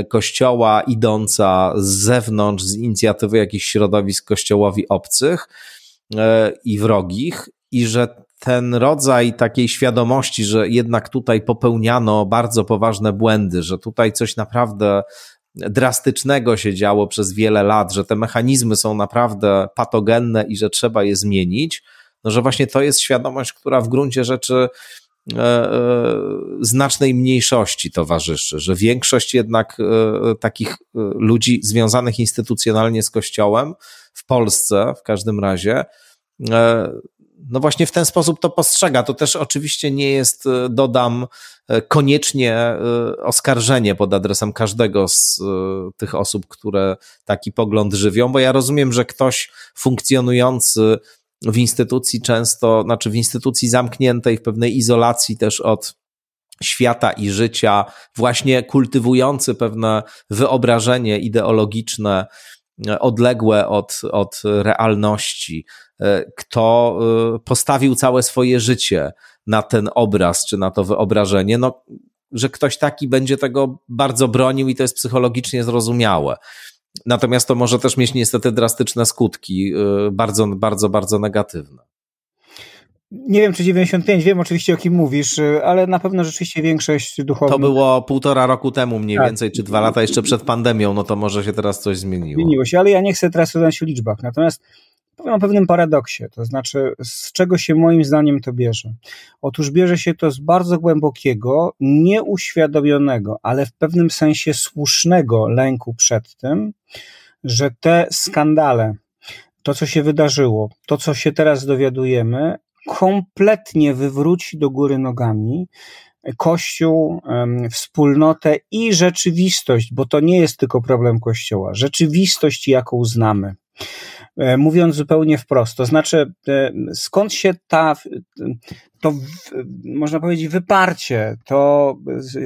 A: kościoła idąca z zewnątrz, z inicjatywy jakichś środowisk kościołowi obcych e, i wrogich, i że ten rodzaj takiej świadomości, że jednak tutaj popełniano bardzo poważne błędy, że tutaj coś naprawdę drastycznego się działo przez wiele lat, że te mechanizmy są naprawdę patogenne i że trzeba je zmienić, no że właśnie to jest świadomość, która w gruncie rzeczy E, e, znacznej mniejszości towarzyszy, że większość jednak e, takich ludzi związanych instytucjonalnie z Kościołem w Polsce w każdym razie, no właśnie w ten sposób to postrzega. To też oczywiście nie jest, dodam, koniecznie oskarżenie pod adresem każdego z tych osób, które taki pogląd żywią, bo ja rozumiem, że ktoś funkcjonujący w instytucji często, znaczy w instytucji zamkniętej, w pewnej izolacji też od świata i życia, właśnie kultywujący pewne wyobrażenie ideologiczne, e, odległe od, od realności, e, kto e, postawił całe swoje życie na ten obraz czy na to wyobrażenie, no, że ktoś taki będzie tego bardzo bronił i to jest psychologicznie zrozumiałe. Natomiast to może też mieć niestety drastyczne skutki, y, bardzo, bardzo, bardzo negatywne.
B: Nie wiem, czy 95, wiem oczywiście o kim mówisz, y, ale na pewno rzeczywiście większość duchownych.
A: To było półtora roku temu mniej tak. więcej, czy dwa lata jeszcze przed pandemią, no to może się teraz coś zmieniło.
B: Zmieniło się, ale ja nie chcę teraz rozmawiać o liczbach. Natomiast powiem o pewnym paradoksie, to znaczy z czego się moim zdaniem to bierze. Otóż bierze się to z bardzo głębokiego, nieuświadomionego, ale w pewnym sensie słusznego lęku przed tym, że te skandale, to co się wydarzyło, to co się teraz dowiadujemy, kompletnie wywróci do góry nogami Kościół, wspólnotę i rzeczywistość, bo to nie jest tylko problem Kościoła, rzeczywistość, jaką znamy. E, mówiąc zupełnie wprost. To znaczy, e, skąd się ta, to można powiedzieć wyparcie, to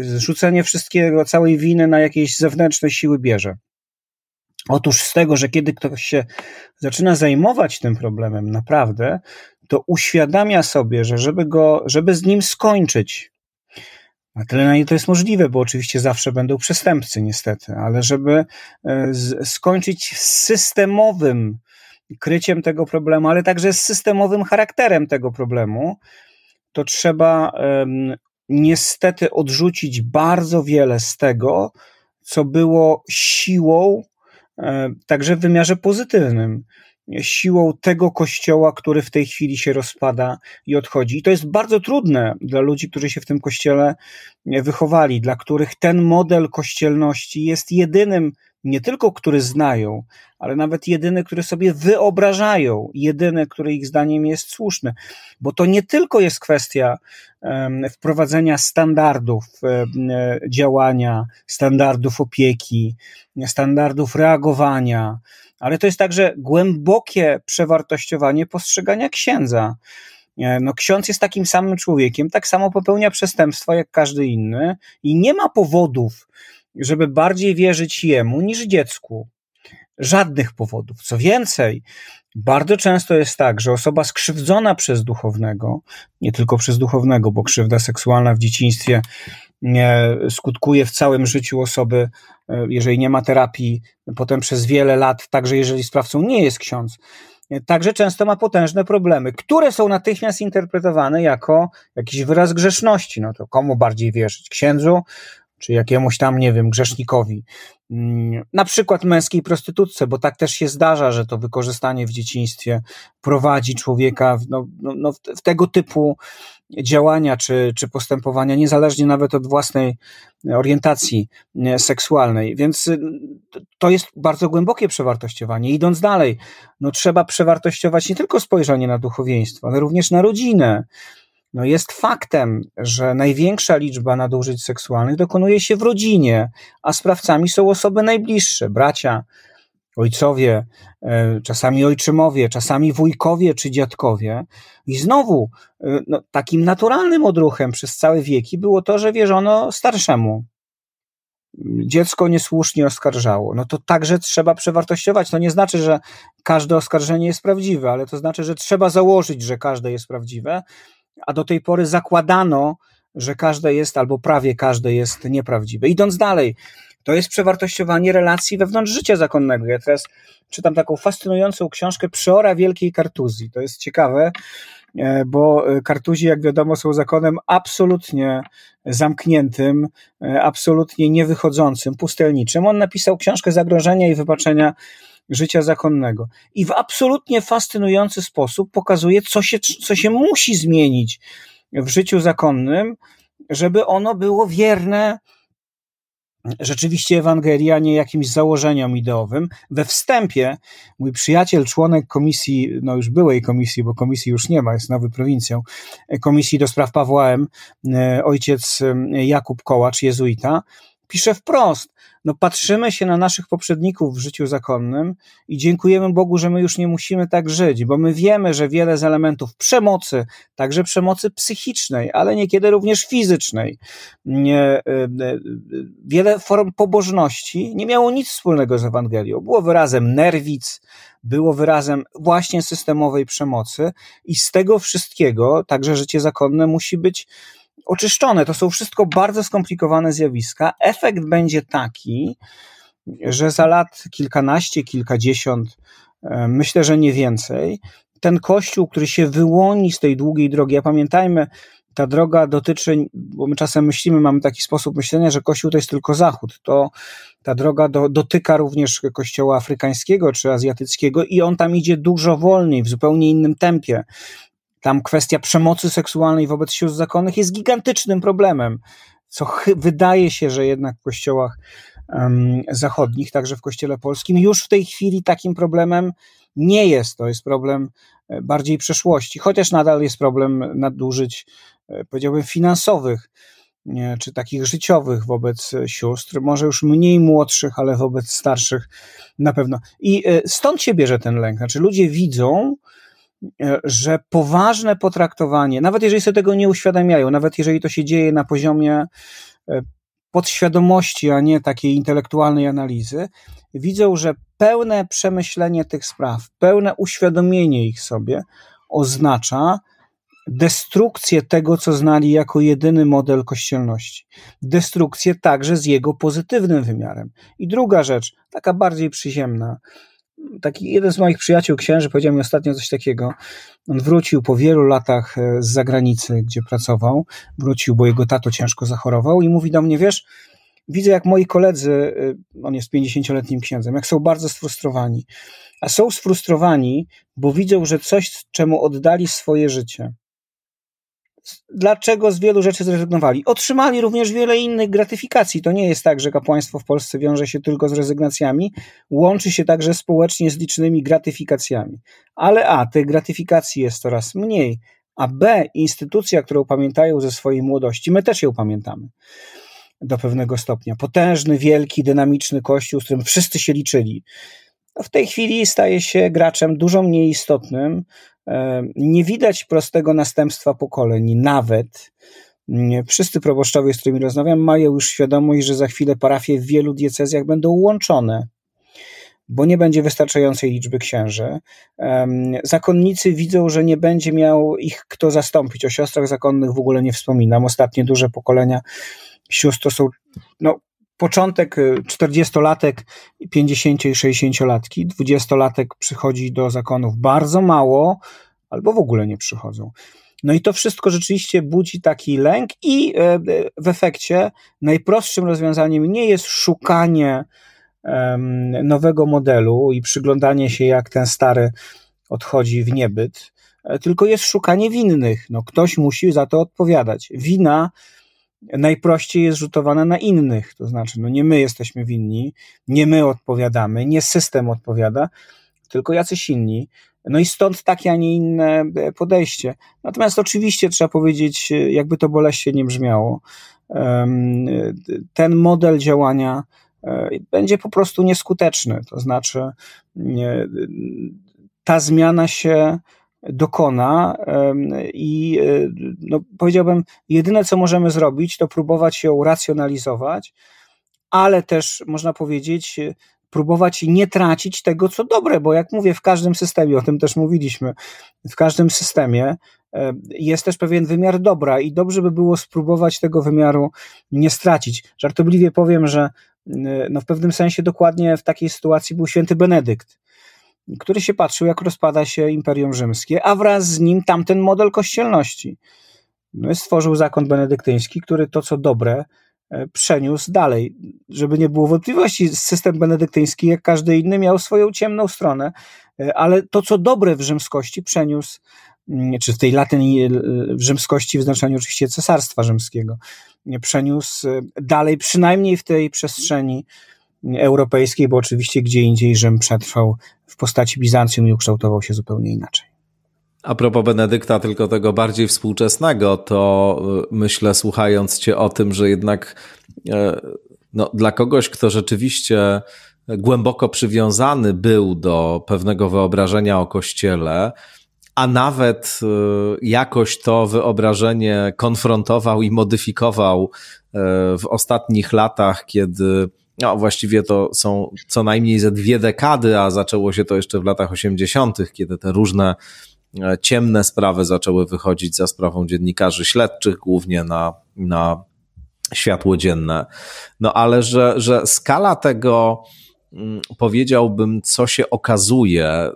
B: zrzucenie wszystkiego, całej winy na jakieś zewnętrzne siły bierze? Otóż z tego, że kiedy ktoś się zaczyna zajmować tym problemem naprawdę, to uświadamia sobie, że żeby go, żeby z nim skończyć, na tyle na ile to jest możliwe, bo oczywiście zawsze będą przestępcy, niestety, ale żeby e, skończyć z systemowym kryciem tego problemu, ale także z systemowym charakterem tego problemu, to trzeba niestety odrzucić bardzo wiele z tego, co było siłą, e, także w wymiarze pozytywnym, siłą tego kościoła, który w tej chwili się rozpada i odchodzi. I to jest bardzo trudne dla ludzi, którzy się w tym kościele wychowali, dla których ten model kościelności jest jedynym nie tylko który znają, ale nawet jedyny, który sobie wyobrażają, jedyny, który ich zdaniem jest słuszny. Bo to nie tylko jest kwestia wprowadzenia standardów um, działania, standardów opieki, standardów reagowania, ale to jest także głębokie przewartościowanie postrzegania księdza. No, ksiądz jest takim samym człowiekiem, tak samo popełnia przestępstwa jak każdy inny i nie ma powodów, żeby bardziej wierzyć jemu niż dziecku. Żadnych powodów. Co więcej, bardzo często jest tak, że osoba skrzywdzona przez duchownego, nie tylko przez duchownego, bo krzywda seksualna w dzieciństwie skutkuje w całym życiu osoby, e, jeżeli nie ma terapii, potem przez wiele lat, także jeżeli sprawcą nie jest ksiądz, e, także często ma potężne problemy, które są natychmiast interpretowane jako jakiś wyraz grzeszności. No to komu bardziej wierzyć? Księdzu czy jakiemuś tam, nie wiem, grzesznikowi. Mm, na przykład męskiej prostytutce, bo tak też się zdarza, że to wykorzystanie w dzieciństwie prowadzi człowieka w, no, no, no w tego typu działania czy, czy postępowania, niezależnie nawet od własnej orientacji seksualnej. Więc y, to jest bardzo głębokie przewartościowanie. Idąc dalej, no trzeba przewartościować nie tylko spojrzenie na duchowieństwo, ale również na rodzinę no jest faktem, że największa liczba nadużyć seksualnych dokonuje się w rodzinie, a sprawcami są osoby najbliższe, bracia, ojcowie, e, czasami ojczymowie, czasami wujkowie czy dziadkowie. I znowu e, no, takim naturalnym odruchem przez całe wieki było to, że wierzono starszemu. Dziecko niesłusznie oskarżało. No to także trzeba przewartościować. To nie znaczy, że każde oskarżenie jest prawdziwe, ale to znaczy, że trzeba założyć, że każde jest prawdziwe a do tej pory zakładano, że każde jest albo prawie każde jest nieprawdziwe. Idąc dalej, to jest przewartościowanie relacji wewnątrz życia zakonnego. Ja teraz czytam taką fascynującą książkę Przeora Wielkiej Kartuzji. To jest ciekawe, e, bo Kartuzi, jak wiadomo, są zakonem absolutnie zamkniętym, e, absolutnie niewychodzącym, pustelniczym. On napisał książkę Zagrożenia i Wybaczenia życia zakonnego. I w absolutnie fascynujący sposób pokazuje, co się, co się musi zmienić w życiu zakonnym, żeby ono było wierne rzeczywiście Ewangelii, a nie jakimś założeniom ideowym. We wstępie mój przyjaciel, członek komisji, no już byłej komisji, bo komisji już nie ma, jest nowy prowincją, komisji do spraw Pawła M., e, ojciec e, Jakub Kołacz, jezuita, pisze wprost, no patrzymy się na naszych poprzedników w życiu zakonnym i dziękujemy Bogu, że my już nie musimy tak żyć, bo my wiemy, że wiele z elementów przemocy, także przemocy psychicznej, ale niekiedy również fizycznej, nie, e, e, wiele form pobożności nie miało nic wspólnego z Ewangelią. Było wyrazem nerwic, było wyrazem właśnie systemowej przemocy i z tego wszystkiego także życie zakonne musi być oczyszczone. To są wszystko bardzo skomplikowane zjawiska. Efekt będzie taki, że za lat kilkanaście, kilkadziesiąt, e, myślę, że nie więcej, ten kościół, który się wyłoni z tej długiej drogi, a pamiętajmy, ta droga dotyczy, bo my czasem myślimy, mamy taki sposób myślenia, że Kościół to jest tylko Zachód. To ta droga do, dotyka również Kościoła afrykańskiego czy azjatyckiego i on tam idzie dużo wolniej, w zupełnie innym tempie. Tam kwestia przemocy seksualnej wobec sióstr zakonnych jest gigantycznym problemem, co wydaje się, że jednak w kościołach um, zachodnich, także w kościele polskim, już w tej chwili takim problemem nie jest. To jest problem e, bardziej przeszłości, chociaż nadal jest problem nadużyć, e, powiedziałbym, finansowych czy takich życiowych wobec sióstr, może już mniej młodszych, ale wobec starszych na pewno. I e, stąd się bierze ten lęk. Znaczy, ludzie widzą, E, że poważne potraktowanie, nawet jeżeli sobie tego nie uświadamiają, nawet jeżeli to się dzieje na poziomie e, podświadomości, a nie takiej intelektualnej analizy, widzą, że pełne przemyślenie tych spraw, pełne uświadomienie ich sobie oznacza destrukcję tego, co znali jako jedyny model kościelności. Destrukcję także z jego pozytywnym wymiarem. I druga rzecz, taka bardziej przyziemna, taki jeden z moich przyjaciół, księży, powiedział mi ostatnio coś takiego. On wrócił po wielu latach e, z zagranicy, gdzie pracował. Wrócił, bo jego tato ciężko zachorował i mówi do mnie, wiesz, widzę jak moi koledzy, e, on jest 50-letnim księdzem, jak są bardzo sfrustrowani. A są sfrustrowani, bo widzą, że coś, czemu oddali swoje życie, dlaczego z wielu rzeczy zrezygnowali. Otrzymali również wiele innych gratyfikacji. To nie jest tak, że kapłaństwo w Polsce wiąże się tylko z rezygnacjami, łączy się także społecznie z licznymi gratyfikacjami. Ale A, tych gratyfikacji jest coraz mniej, a B, instytucja, którą pamiętają ze swojej młodości, my też ją pamiętamy do pewnego stopnia. Potężny, wielki, dynamiczny kościół, z którym wszyscy się liczyli. W tej chwili staje się graczem dużo mniej istotnym, nie widać prostego następstwa pokoleń, nawet wszyscy proboszczowie, z którymi rozmawiam, mają już świadomość, że za chwilę parafie w wielu diecezjach będą łączone, bo nie będzie wystarczającej liczby księży. Zakonnicy widzą, że nie będzie miał ich kto zastąpić. O siostrach zakonnych w ogóle nie wspominam. Ostatnie duże pokolenia sióstr to są no, początek 40-latek, y, 50 i 60-latki, 20-latek przychodzi do zakonów bardzo mało, albo w ogóle nie przychodzą. No i to wszystko rzeczywiście budzi taki lęk, i e, w efekcie najprostszym rozwiązaniem nie jest szukanie nowego modelu i przyglądanie się, jak ten stary odchodzi w niebyt, e, tylko jest szukanie winnych. No, ktoś musi za to odpowiadać. Wina najprościej jest rzutowana na innych. To znaczy, no nie my jesteśmy winni, nie my odpowiadamy, nie system odpowiada, tylko jacyś inni. No i stąd takie, a nie inne e, podejście. Natomiast oczywiście trzeba powiedzieć, e, jakby to boleśnie nie brzmiało, ten model działania e, będzie po prostu nieskuteczny. To znaczy, ta zmiana się dokona i e, no, powiedziałbym, jedyne co możemy zrobić, to próbować ją racjonalizować, ale też można powiedzieć, próbować nie tracić tego, co dobre, bo jak mówię, w każdym systemie, o tym też mówiliśmy, w każdym systemie jest też pewien wymiar dobra i dobrze by było spróbować tego wymiaru nie stracić. Żartobliwie powiem, że no w pewnym sensie dokładnie w takiej sytuacji był święty Benedykt który się patrzył, jak rozpada się Imperium Rzymskie, a wraz z nim tamten model kościelności. No stworzył zakon benedyktyński, który to, co dobre, e, przeniósł dalej. Żeby nie było wątpliwości, system benedyktyński, jak każdy inny, miał swoją ciemną stronę, e, ale to, co dobre w rzymskości, przeniósł, mm, czy w tej latynii e, w rzymskości w znaczeniu oczywiście cesarstwa rzymskiego, przeniósł dalej, przynajmniej w tej przestrzeni europejskiej, bo oczywiście gdzie indziej Rzym przetrwał w postaci Bizancjum i ukształtował się zupełnie inaczej.
A: A propos Benedykta, tylko tego bardziej współczesnego, to y, myślę, słuchając Cię o tym, że jednak y, no, dla kogoś, kto rzeczywiście głęboko przywiązany był do pewnego wyobrażenia o Kościele, a nawet y, jakoś to wyobrażenie konfrontował i modyfikował w ostatnich latach, kiedy no, właściwie to są co najmniej ze dwie dekady, a zaczęło się to jeszcze w latach 80., kiedy te różne e, ciemne sprawy zaczęły wychodzić za sprawą dziennikarzy śledczych, głównie na, na światło dzienne. No ale że, że skala tego, mm, powiedziałbym, co się okazuje, e,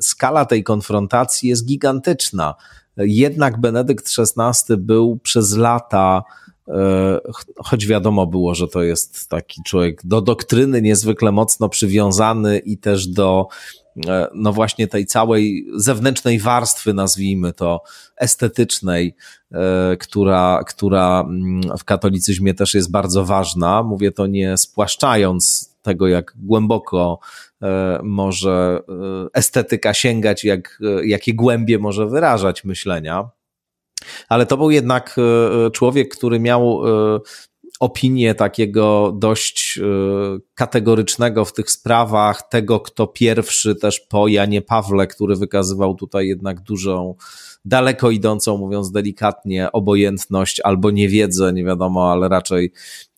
A: skala tej konfrontacji jest gigantyczna. Jednak Benedykt XVI był przez lata choć wiadomo było, że to jest taki człowiek do doktryny niezwykle mocno przywiązany i też do e, no właśnie tej całej zewnętrznej warstwy, nazwijmy to, estetycznej, e, która, która mm, w katolicyzmie też jest bardzo ważna. Mówię to nie spłaszczając tego, jak głęboko może estetyka sięgać, jak, jakie głębie może wyrażać myślenia ale to był jednak e, człowiek, który miał e, opinię takiego dość e, kategorycznego w tych sprawach, tego, kto pierwszy też po Janie Pawle, który wykazywał tutaj jednak dużą, daleko idącą, mówiąc delikatnie, obojętność albo niewiedzę, nie wiadomo, ale raczej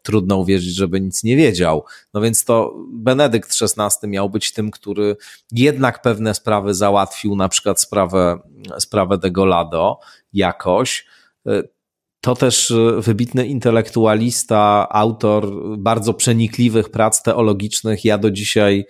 A: trudno uwierzyć, żeby nic nie wiedział. No więc to Benedykt XVI miał być tym, który jednak pewne sprawy załatwił, na przykład sprawę, sprawę Degolado jakoś. To też wybitny intelektualista, autor bardzo przenikliwych prac teologicznych. Ja do dzisiaj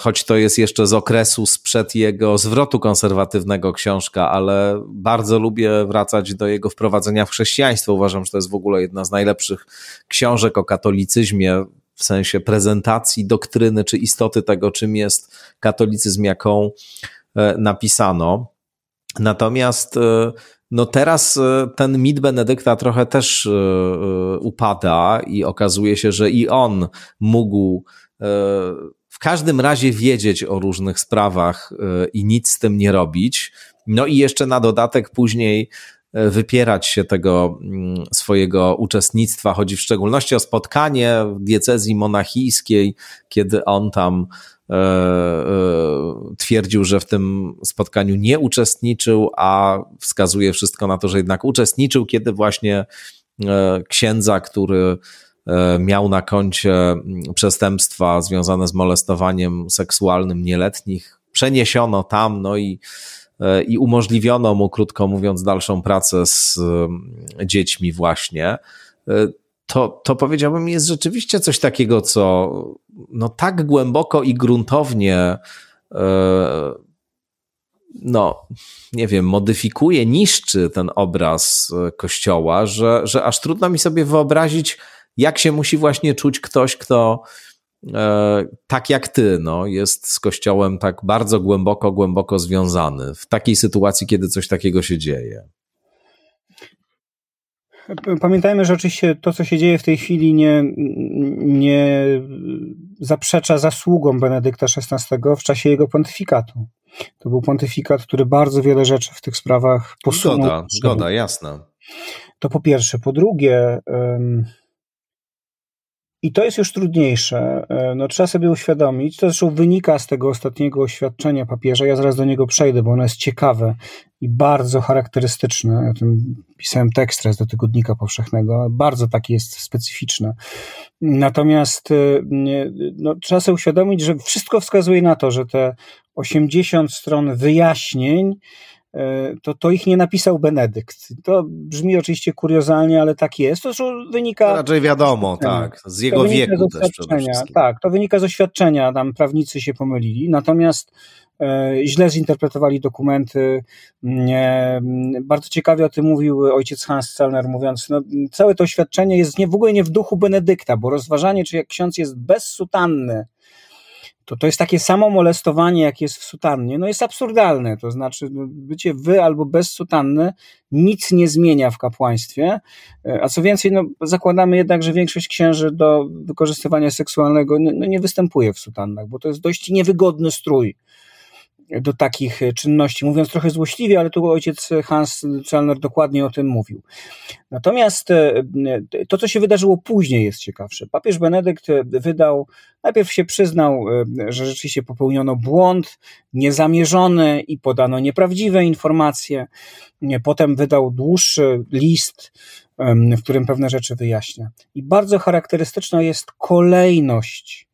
A: choć to jest jeszcze z okresu sprzed jego zwrotu konserwatywnego książka, ale bardzo lubię wracać do jego wprowadzenia w chrześcijaństwo. Uważam, że to jest w ogóle jedna z najlepszych książek o katolicyzmie w sensie prezentacji doktryny czy istoty tego, czym jest katolicyzm, jaką e, napisano. Natomiast e, no teraz e, ten mit Benedykta trochę też e, e, upada i okazuje się, że i on mógł każdym razie wiedzieć o różnych sprawach i nic z tym nie robić. No i jeszcze na dodatek później wypierać się tego mm, swojego uczestnictwa. Chodzi w szczególności o spotkanie w diecezji monachijskiej, kiedy on tam e, twierdził, że w tym spotkaniu nie uczestniczył, a wskazuje wszystko na to, że jednak uczestniczył, kiedy właśnie księdza, który miał na koncie przestępstwa związane z molestowaniem seksualnym nieletnich, przeniesiono tam, no i, i umożliwiono mu, krótko mówiąc, dalszą pracę z dziećmi właśnie. To, to powiedziałbym jest rzeczywiście coś takiego, co no tak głęboko i gruntownie e, no, nie wiem, modyfikuje, niszczy ten obraz e, kościoła, że, że aż trudno mi sobie wyobrazić, jak się musi właśnie czuć ktoś, kto e, tak jak ty, no, jest z kościołem tak bardzo głęboko, głęboko związany w takiej sytuacji, kiedy coś takiego się dzieje.
B: Pamiętajmy, że oczywiście to, co się dzieje w tej chwili, nie, nie zaprzecza zasługom Benedykta XVI w czasie jego pontyfikatu. To był pontyfikat, który bardzo wiele rzeczy w tych sprawach posunął.
A: Zgoda, zgoda, jasne.
B: To po pierwsze. Po drugie, i to jest już trudniejsze. E, no, trzeba sobie uświadomić, to zresztą wynika z tego ostatniego oświadczenia papieża. Ja zaraz do niego przejdę, bo ono jest ciekawe i bardzo charakterystyczne. Ja tym pisałem tekst teraz do tygodnika powszechnego. Bardzo takie jest specyficzne. Natomiast e, no, trzeba sobie uświadomić, że wszystko wskazuje na to, że te 80 stron wyjaśnień to, to ich nie napisał Benedykt. To brzmi oczywiście kuriozalnie, ale tak jest. To wynika.
A: Raczej wiadomo, tak. Z jego wieku z też przede wszystkim.
B: Tak, to wynika z oświadczenia. Tam prawnicy się pomylili. Natomiast e, źle zinterpretowali dokumenty. Nie, bardzo ciekawie o tym mówił ojciec Hans Celner, mówiąc, no, całe to oświadczenie jest nie, w ogóle nie w duchu Benedykta, bo rozważanie, czy jak ksiądz jest bez sutanny, to to jest takie samo molestowanie, jak jest w sutannie, no jest absurdalne. To znaczy, no, bycie wy albo bez sutanny nic nie zmienia w kapłaństwie. E, a co więcej, no, zakładamy jednak, że większość księży do wykorzystywania seksualnego no, no nie występuje w sutannach, bo to jest dość niewygodny strój do takich e, czynności, mówiąc trochę złośliwie, ale tu ojciec Hans Zellner dokładnie o tym mówił. Natomiast e, to, co się wydarzyło później jest ciekawsze. Papież Benedykt wydał, najpierw się przyznał, e, że rzeczywiście popełniono błąd niezamierzony i podano nieprawdziwe informacje. Potem wydał dłuższy list, w którym pewne rzeczy wyjaśnia. I bardzo charakterystyczna jest kolejność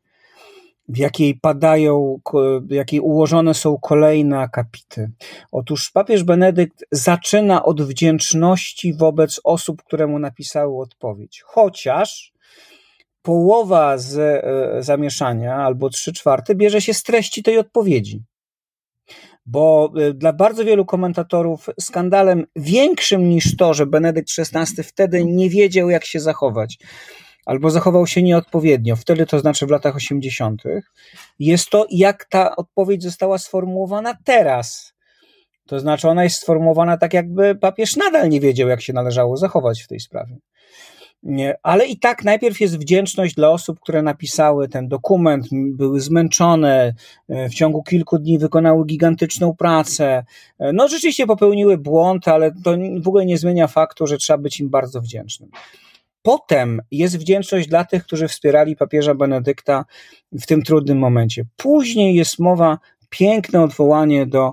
B: w jakiej padają, w jakiej ułożone są kolejne akapity. Otóż papież Benedykt zaczyna od wdzięczności wobec osób, które mu napisały odpowiedź. Chociaż połowa z e, zamieszania, albo trzy czwarte, bierze się z treści tej odpowiedzi. Bo e, dla bardzo wielu komentatorów skandalem większym niż to, że Benedykt XVI wtedy nie wiedział, jak się zachować, albo zachował się nieodpowiednio, wtedy to znaczy w latach 80., jest to, jak ta odpowiedź została sformułowana teraz. To znaczy, ona jest sformułowana tak, jakby papież nadal nie wiedział, jak się należało zachować w tej sprawie. Nie, ale i tak najpierw jest wdzięczność dla osób, które napisały ten dokument, były zmęczone, e, w ciągu kilku dni wykonały gigantyczną pracę. E, no, rzeczywiście popełniły błąd, ale to w ogóle nie zmienia faktu, że trzeba być im bardzo wdzięcznym. Potem jest wdzięczność dla tych, którzy wspierali papieża Benedykta w tym trudnym momencie. Później jest mowa, piękne odwołanie do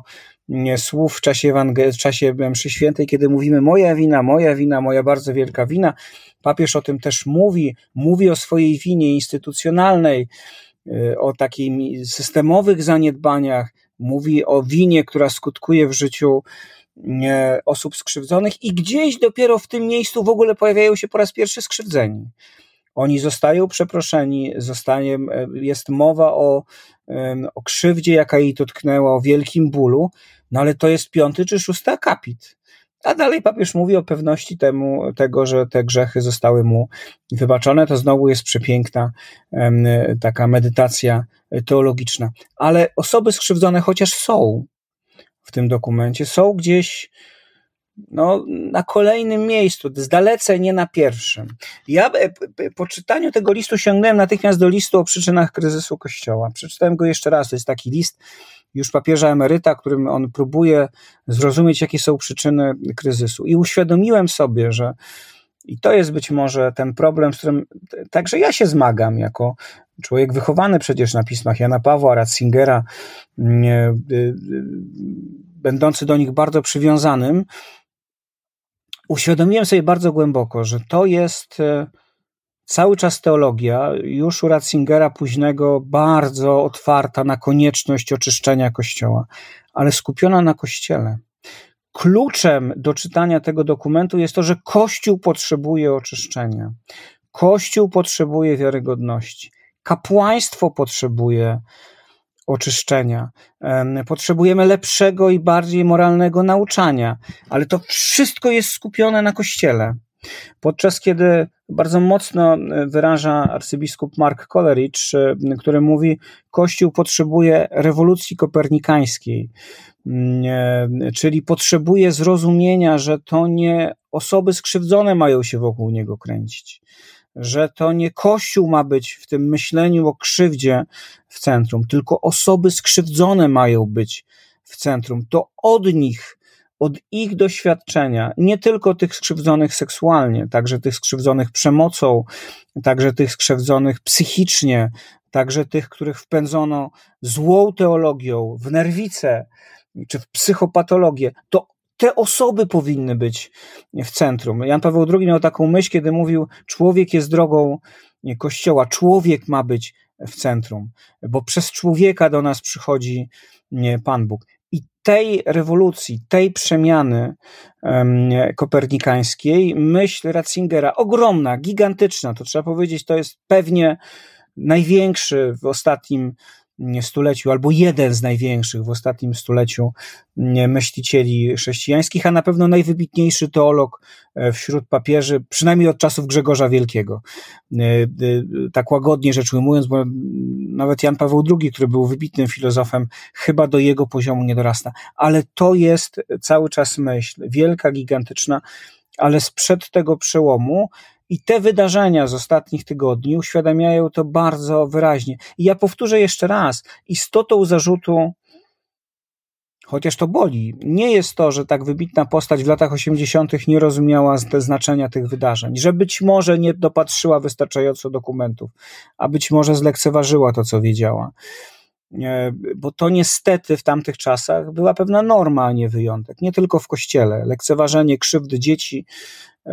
B: mm, słów w czasie, Ewangel- w czasie mszy świętej, kiedy mówimy moja wina, moja wina, moja bardzo wielka wina. Papież o tym też mówi, mówi o swojej winie instytucjonalnej, y, o takich systemowych zaniedbaniach, mówi o winie, która skutkuje w życiu osób skrzywdzonych i gdzieś dopiero w tym miejscu w ogóle pojawiają się po raz pierwszy skrzywdzeni. Oni zostają przeproszeni, zostanie, jest mowa o, o krzywdzie, jaka jej dotknęła, o wielkim bólu, no ale to jest piąty czy szósty akapit. A dalej papież mówi o pewności temu, tego, że te grzechy zostały mu wybaczone. To znowu jest przepiękna taka medytacja teologiczna. Ale osoby skrzywdzone chociaż są, w tym dokumencie są gdzieś no, na kolejnym miejscu, dalece nie na pierwszym. Ja e, po czytaniu tego listu sięgnąłem natychmiast do listu o przyczynach kryzysu Kościoła. Przeczytałem go jeszcze raz. To jest taki list już papieża emeryta, którym on próbuje zrozumieć, jakie są przyczyny kryzysu. I uświadomiłem sobie, że i to jest być może ten problem, z którym także ja się zmagam jako człowiek wychowany przecież na pismach Jana Pawła, Ratzingera, mm, e, będący do nich bardzo przywiązanym, uświadomiłem sobie bardzo głęboko, że to jest e, cały czas teologia, już u Ratzingera późnego, bardzo otwarta na konieczność oczyszczenia Kościoła, ale skupiona na Kościele. Kluczem do czytania tego dokumentu jest to, że Kościół potrzebuje oczyszczenia. Kościół potrzebuje wiarygodności. Kapłaństwo potrzebuje oczyszczenia. Potrzebujemy lepszego i bardziej moralnego nauczania, ale to wszystko jest skupione na Kościele. Podczas kiedy bardzo mocno wyraża arcybiskup Mark Coleridge, który mówi, Kościół potrzebuje rewolucji kopernikańskiej, czyli potrzebuje zrozumienia, że to nie osoby skrzywdzone mają się wokół niego kręcić, że to nie Kościół ma być w tym myśleniu o krzywdzie w centrum, tylko osoby skrzywdzone mają być w centrum. To od nich od ich doświadczenia, nie tylko tych skrzywdzonych seksualnie, także tych skrzywdzonych przemocą, także tych skrzywdzonych psychicznie, także tych, których wpędzono złą teologią w nerwicę czy w psychopatologię, to te osoby powinny być w centrum. Jan Paweł II miał taką myśl, kiedy mówił: Człowiek jest drogą Kościoła, człowiek ma być w centrum, bo przez człowieka do nas przychodzi Pan Bóg. I tej rewolucji, tej przemiany um, kopernikańskiej, myśl Ratzingera, ogromna, gigantyczna, to trzeba powiedzieć, to jest pewnie największy w ostatnim stuleciu, albo jeden z największych w ostatnim stuleciu myślicieli chrześcijańskich, a na pewno najwybitniejszy teolog e, wśród papieży, przynajmniej od czasów Grzegorza Wielkiego. E, e, tak łagodnie rzecz ujmując, bo nawet Jan Paweł II, który był wybitnym filozofem, chyba do jego poziomu nie dorasta. Ale to jest cały czas myśl, wielka, gigantyczna, ale sprzed tego przełomu i te wydarzenia z ostatnich tygodni uświadamiają to bardzo wyraźnie. I ja powtórzę jeszcze raz: istotą zarzutu, chociaż to boli, nie jest to, że tak wybitna postać w latach 80. nie rozumiała znaczenia tych wydarzeń, że być może nie dopatrzyła wystarczająco dokumentów, a być może zlekceważyła to, co wiedziała. Bo to niestety w tamtych czasach była pewna norma, a nie wyjątek. Nie tylko w kościele. Lekceważenie krzywdy dzieci,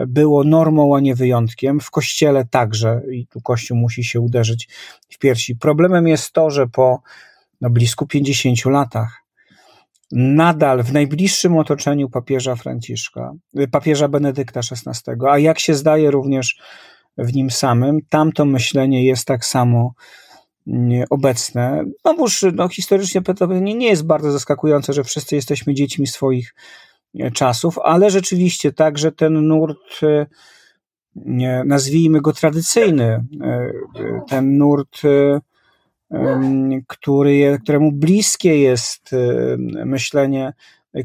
B: było normą, a nie wyjątkiem. W kościele także, i tu kościół musi się uderzyć w piersi. Problemem jest to, że po no, blisko 50 latach nadal w najbliższym otoczeniu papieża Franciszka, papieża Benedykta XVI, a jak się zdaje również w nim samym, tamto myślenie jest tak samo obecne. Znowuż no, historycznie nie, nie jest bardzo zaskakujące, że wszyscy jesteśmy dziećmi swoich czasów, ale rzeczywiście także ten nurt, e, nazwijmy go tradycyjny, e, ten nurt, e, który, któremu bliskie jest myślenie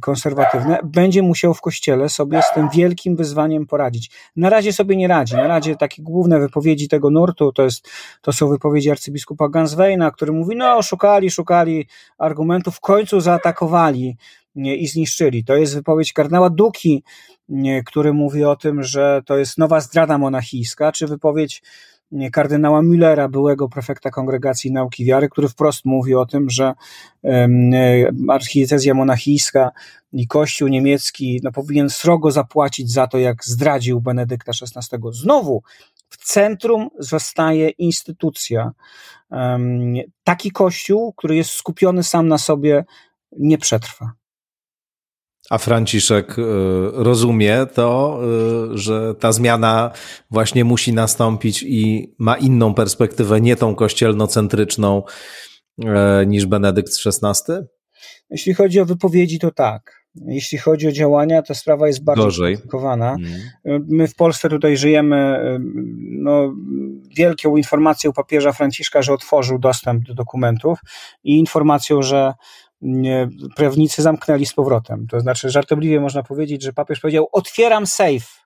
B: konserwatywne, będzie musiał w kościele sobie z tym wielkim wyzwaniem poradzić. Na razie sobie nie radzi. Na razie takie główne wypowiedzi tego nurtu to, jest, to są wypowiedzi arcybiskupa Gansweina, który mówi: No, szukali, szukali argumentów, w końcu zaatakowali i zniszczyli. To jest wypowiedź kardynała Duki, który mówi o tym, że to jest nowa zdrada monachijska, czy wypowiedź kardynała Müllera, byłego prefekta Kongregacji Nauki Wiary, który wprost mówi o tym, że archidiecezja monachijska i Kościół niemiecki no, powinien srogo zapłacić za to, jak zdradził Benedykta XVI. Znowu w centrum zostaje instytucja. Taki Kościół, który jest skupiony sam na sobie, nie przetrwa.
A: A Franciszek y, rozumie to, y, że ta zmiana właśnie musi nastąpić i ma inną perspektywę, nie tą kościelnocentryczną y, niż Benedykt XVI?
B: Jeśli chodzi o wypowiedzi, to tak. Jeśli chodzi o działania, to sprawa jest bardzo skomplikowana. Mm. My w Polsce tutaj żyjemy no, wielką informacją papieża Franciszka, że otworzył dostęp do dokumentów i informacją, że prawnicy zamknęli z powrotem. To znaczy, żartobliwie można powiedzieć, że papież powiedział: Otwieram safe.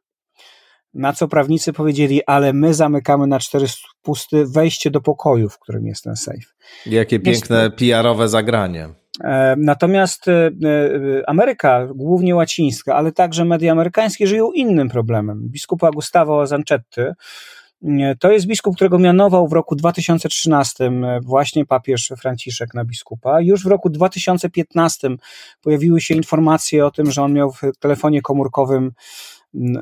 B: Na co prawnicy powiedzieli, ale my zamykamy na cztery pusty wejście do pokoju, w którym jest ten safe.
A: Jakie piękne PR-owe zagranie.
B: E, natomiast e, e, Ameryka, głównie łacińska, ale także media amerykańskie żyją innym problemem. Biskupa Gustavo Zanczetty, to jest biskup, którego mianował w roku 2013 właśnie papież Franciszek na biskupa. Już w roku 2015 pojawiły się informacje o tym, że on miał w telefonie komórkowym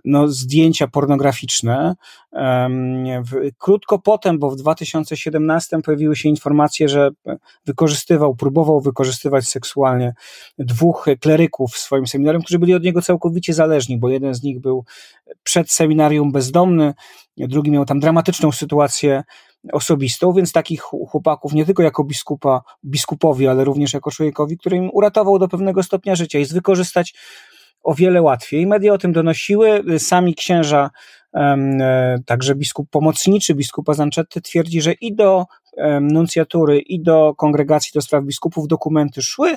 B: no, zdjęcia pornograficzne. Krótko potem, bo w 2017 pojawiły się informacje, że wykorzystywał, próbował wykorzystywać seksualnie dwóch kleryków w swoim seminarium, którzy byli od niego całkowicie zależni, bo jeden z nich był przed seminarium bezdomny, drugi miał tam dramatyczną sytuację osobistą, więc takich chłopaków nie tylko jako biskupa, biskupowi, ale również jako człowiekowi, który im uratował do pewnego stopnia życia, jest wykorzystać wiele łatwiej. Media o tym donosiły, sami księża, e, także biskup pomocniczy biskupa Zanczetty twierdzi, że i do nuncjatury, i do kongregacji do spraw biskupów dokumenty szły,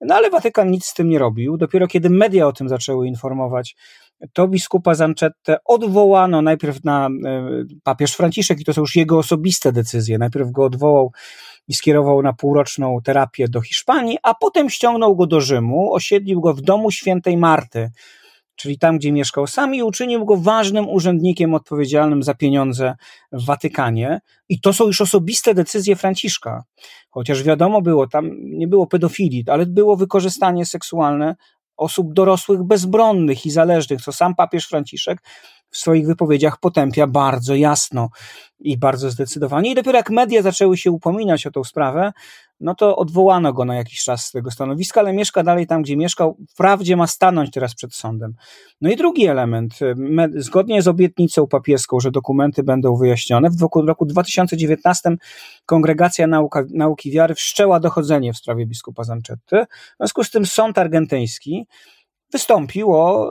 B: no ale Watykan nic z tym nie robił. Dopiero kiedy media o tym zaczęły informować, to biskupa Zancettę odwołano najpierw na e, papież Franciszek i to są już jego osobiste decyzje. Najpierw go odwołał i skierował na półroczną terapię do Hiszpanii, a potem ściągnął go do Rzymu, osiedlił go w domu świętej Marty, czyli tam, gdzie mieszkał sam i uczynił go ważnym urzędnikiem odpowiedzialnym za pieniądze w Watykanie. I to są już osobiste decyzje Franciszka. Chociaż wiadomo było, tam nie było pedofilii, ale było wykorzystanie seksualne osób dorosłych bezbronnych i zależnych, co sam papież Franciszek w swoich wypowiedziach potępia bardzo jasno i bardzo zdecydowanie. I dopiero jak media zaczęły się upominać o tą sprawę, no to odwołano go na jakiś czas z tego stanowiska, ale mieszka dalej tam, gdzie mieszkał. Wprawdzie ma stanąć teraz przed sądem. No i drugi element, zgodnie z obietnicą papieską, że dokumenty będą wyjaśnione, w roku 2019 Kongregacja Nauka, Nauki Wiary wszczęła dochodzenie w sprawie biskupa Zanczetty. W związku z tym sąd argentyński wystąpił o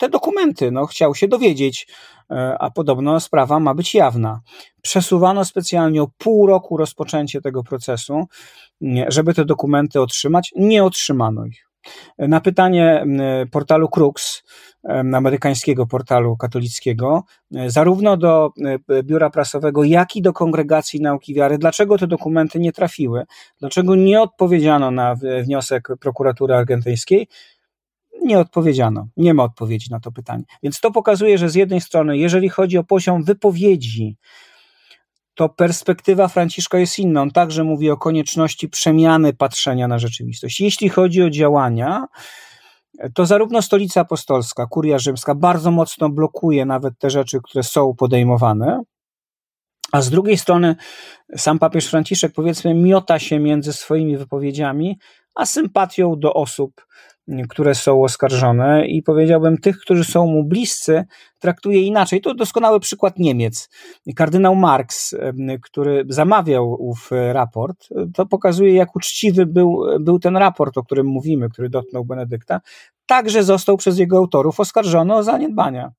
B: te dokumenty. No, chciał się dowiedzieć, e, a podobno sprawa ma być jawna. Przesuwano specjalnie o pół roku rozpoczęcie tego procesu, żeby te dokumenty otrzymać. Nie otrzymano ich. Na pytanie portalu Crux, amerykańskiego portalu katolickiego, e, zarówno do biura prasowego, jak i do kongregacji nauki wiary, dlaczego te dokumenty nie trafiły, dlaczego nie odpowiedziano na wniosek prokuratury argentyńskiej, nie odpowiedziano. Nie ma odpowiedzi na to pytanie. Więc to pokazuje, że z jednej strony, jeżeli chodzi o poziom wypowiedzi, to perspektywa Franciszka jest inna. On także mówi o konieczności przemiany patrzenia na rzeczywistość. Jeśli chodzi o działania, to zarówno Stolica Apostolska, Kuria Rzymska bardzo mocno blokuje nawet te rzeczy, które są podejmowane, a z drugiej strony sam papież Franciszek powiedzmy miota się między swoimi wypowiedziami, a sympatią do osób, które są oskarżone i powiedziałbym tych, którzy są mu bliscy, traktuje inaczej. To doskonały przykład Niemiec. Kardynał Marx, który zamawiał ów raport, to pokazuje, jak uczciwy był, był ten raport, o którym mówimy, który dotknął Benedykta. Także został przez jego autorów oskarżony o zaniedbania.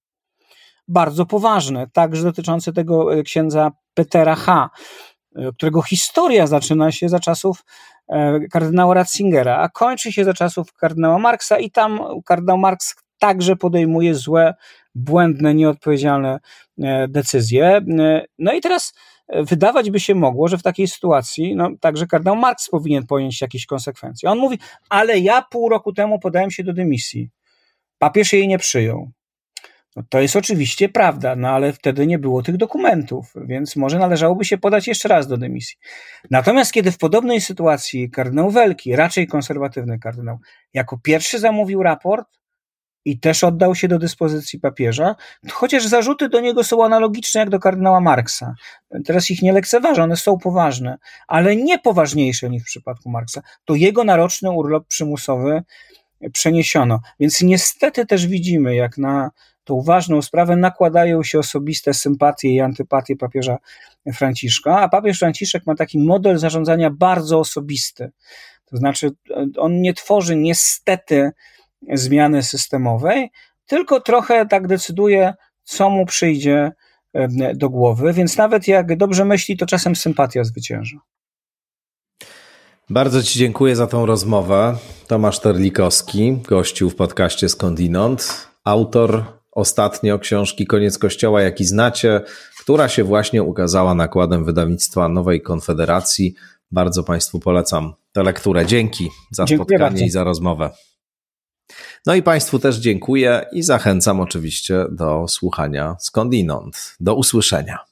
B: Bardzo poważne, także dotyczące tego e, księdza Petera H., e, którego historia zaczyna się za czasów kardynała Ratzingera, a kończy się za czasów kardynała Marksa i tam kardynał Marks także podejmuje złe, błędne, nieodpowiedzialne e, decyzje. E, no i teraz wydawać by się mogło, że w takiej sytuacji no, także kardynał Marks powinien ponieść jakieś konsekwencje. On mówi, ale ja pół roku temu podałem się do dymisji. Papież jej nie przyjął. No to jest oczywiście prawda, no ale wtedy nie było tych dokumentów, więc może należałoby się podać jeszcze raz do dymisji. Natomiast kiedy w podobnej sytuacji kardynał Welki, raczej konserwatywny kardynał, jako pierwszy zamówił raport i też oddał się do dyspozycji papieża, chociaż zarzuty do niego są analogiczne jak do kardynała Marksa. Teraz ich nie lekceważę, one są poważne, ale nie poważniejsze niż w przypadku Marksa. To jego naroczny urlop przymusowy przeniesiono. Więc niestety też widzimy, jak na tą ważną sprawę nakładają się osobiste sympatie i antypatie papieża Franciszka, a papież Franciszek ma taki model zarządzania bardzo osobisty. To znaczy, on nie tworzy niestety zmiany systemowej, tylko trochę tak decyduje, co mu przyjdzie do głowy, więc nawet jak dobrze myśli, to czasem sympatia zwycięża.
A: Bardzo Ci dziękuję za tą rozmowę. Tomasz Terlikowski, gościu w podcaście Skądinąd, autor ostatnio książki Koniec Kościoła, jaki znacie, która się właśnie ukazała nakładem wydawnictwa Nowej Konfederacji. Bardzo Państwu polecam tę lekturę. Dzięki za Dziękuję spotkanie bardzo. i za rozmowę. No i Państwu też dziękuję i zachęcam oczywiście do słuchania skądinąd. Do usłyszenia.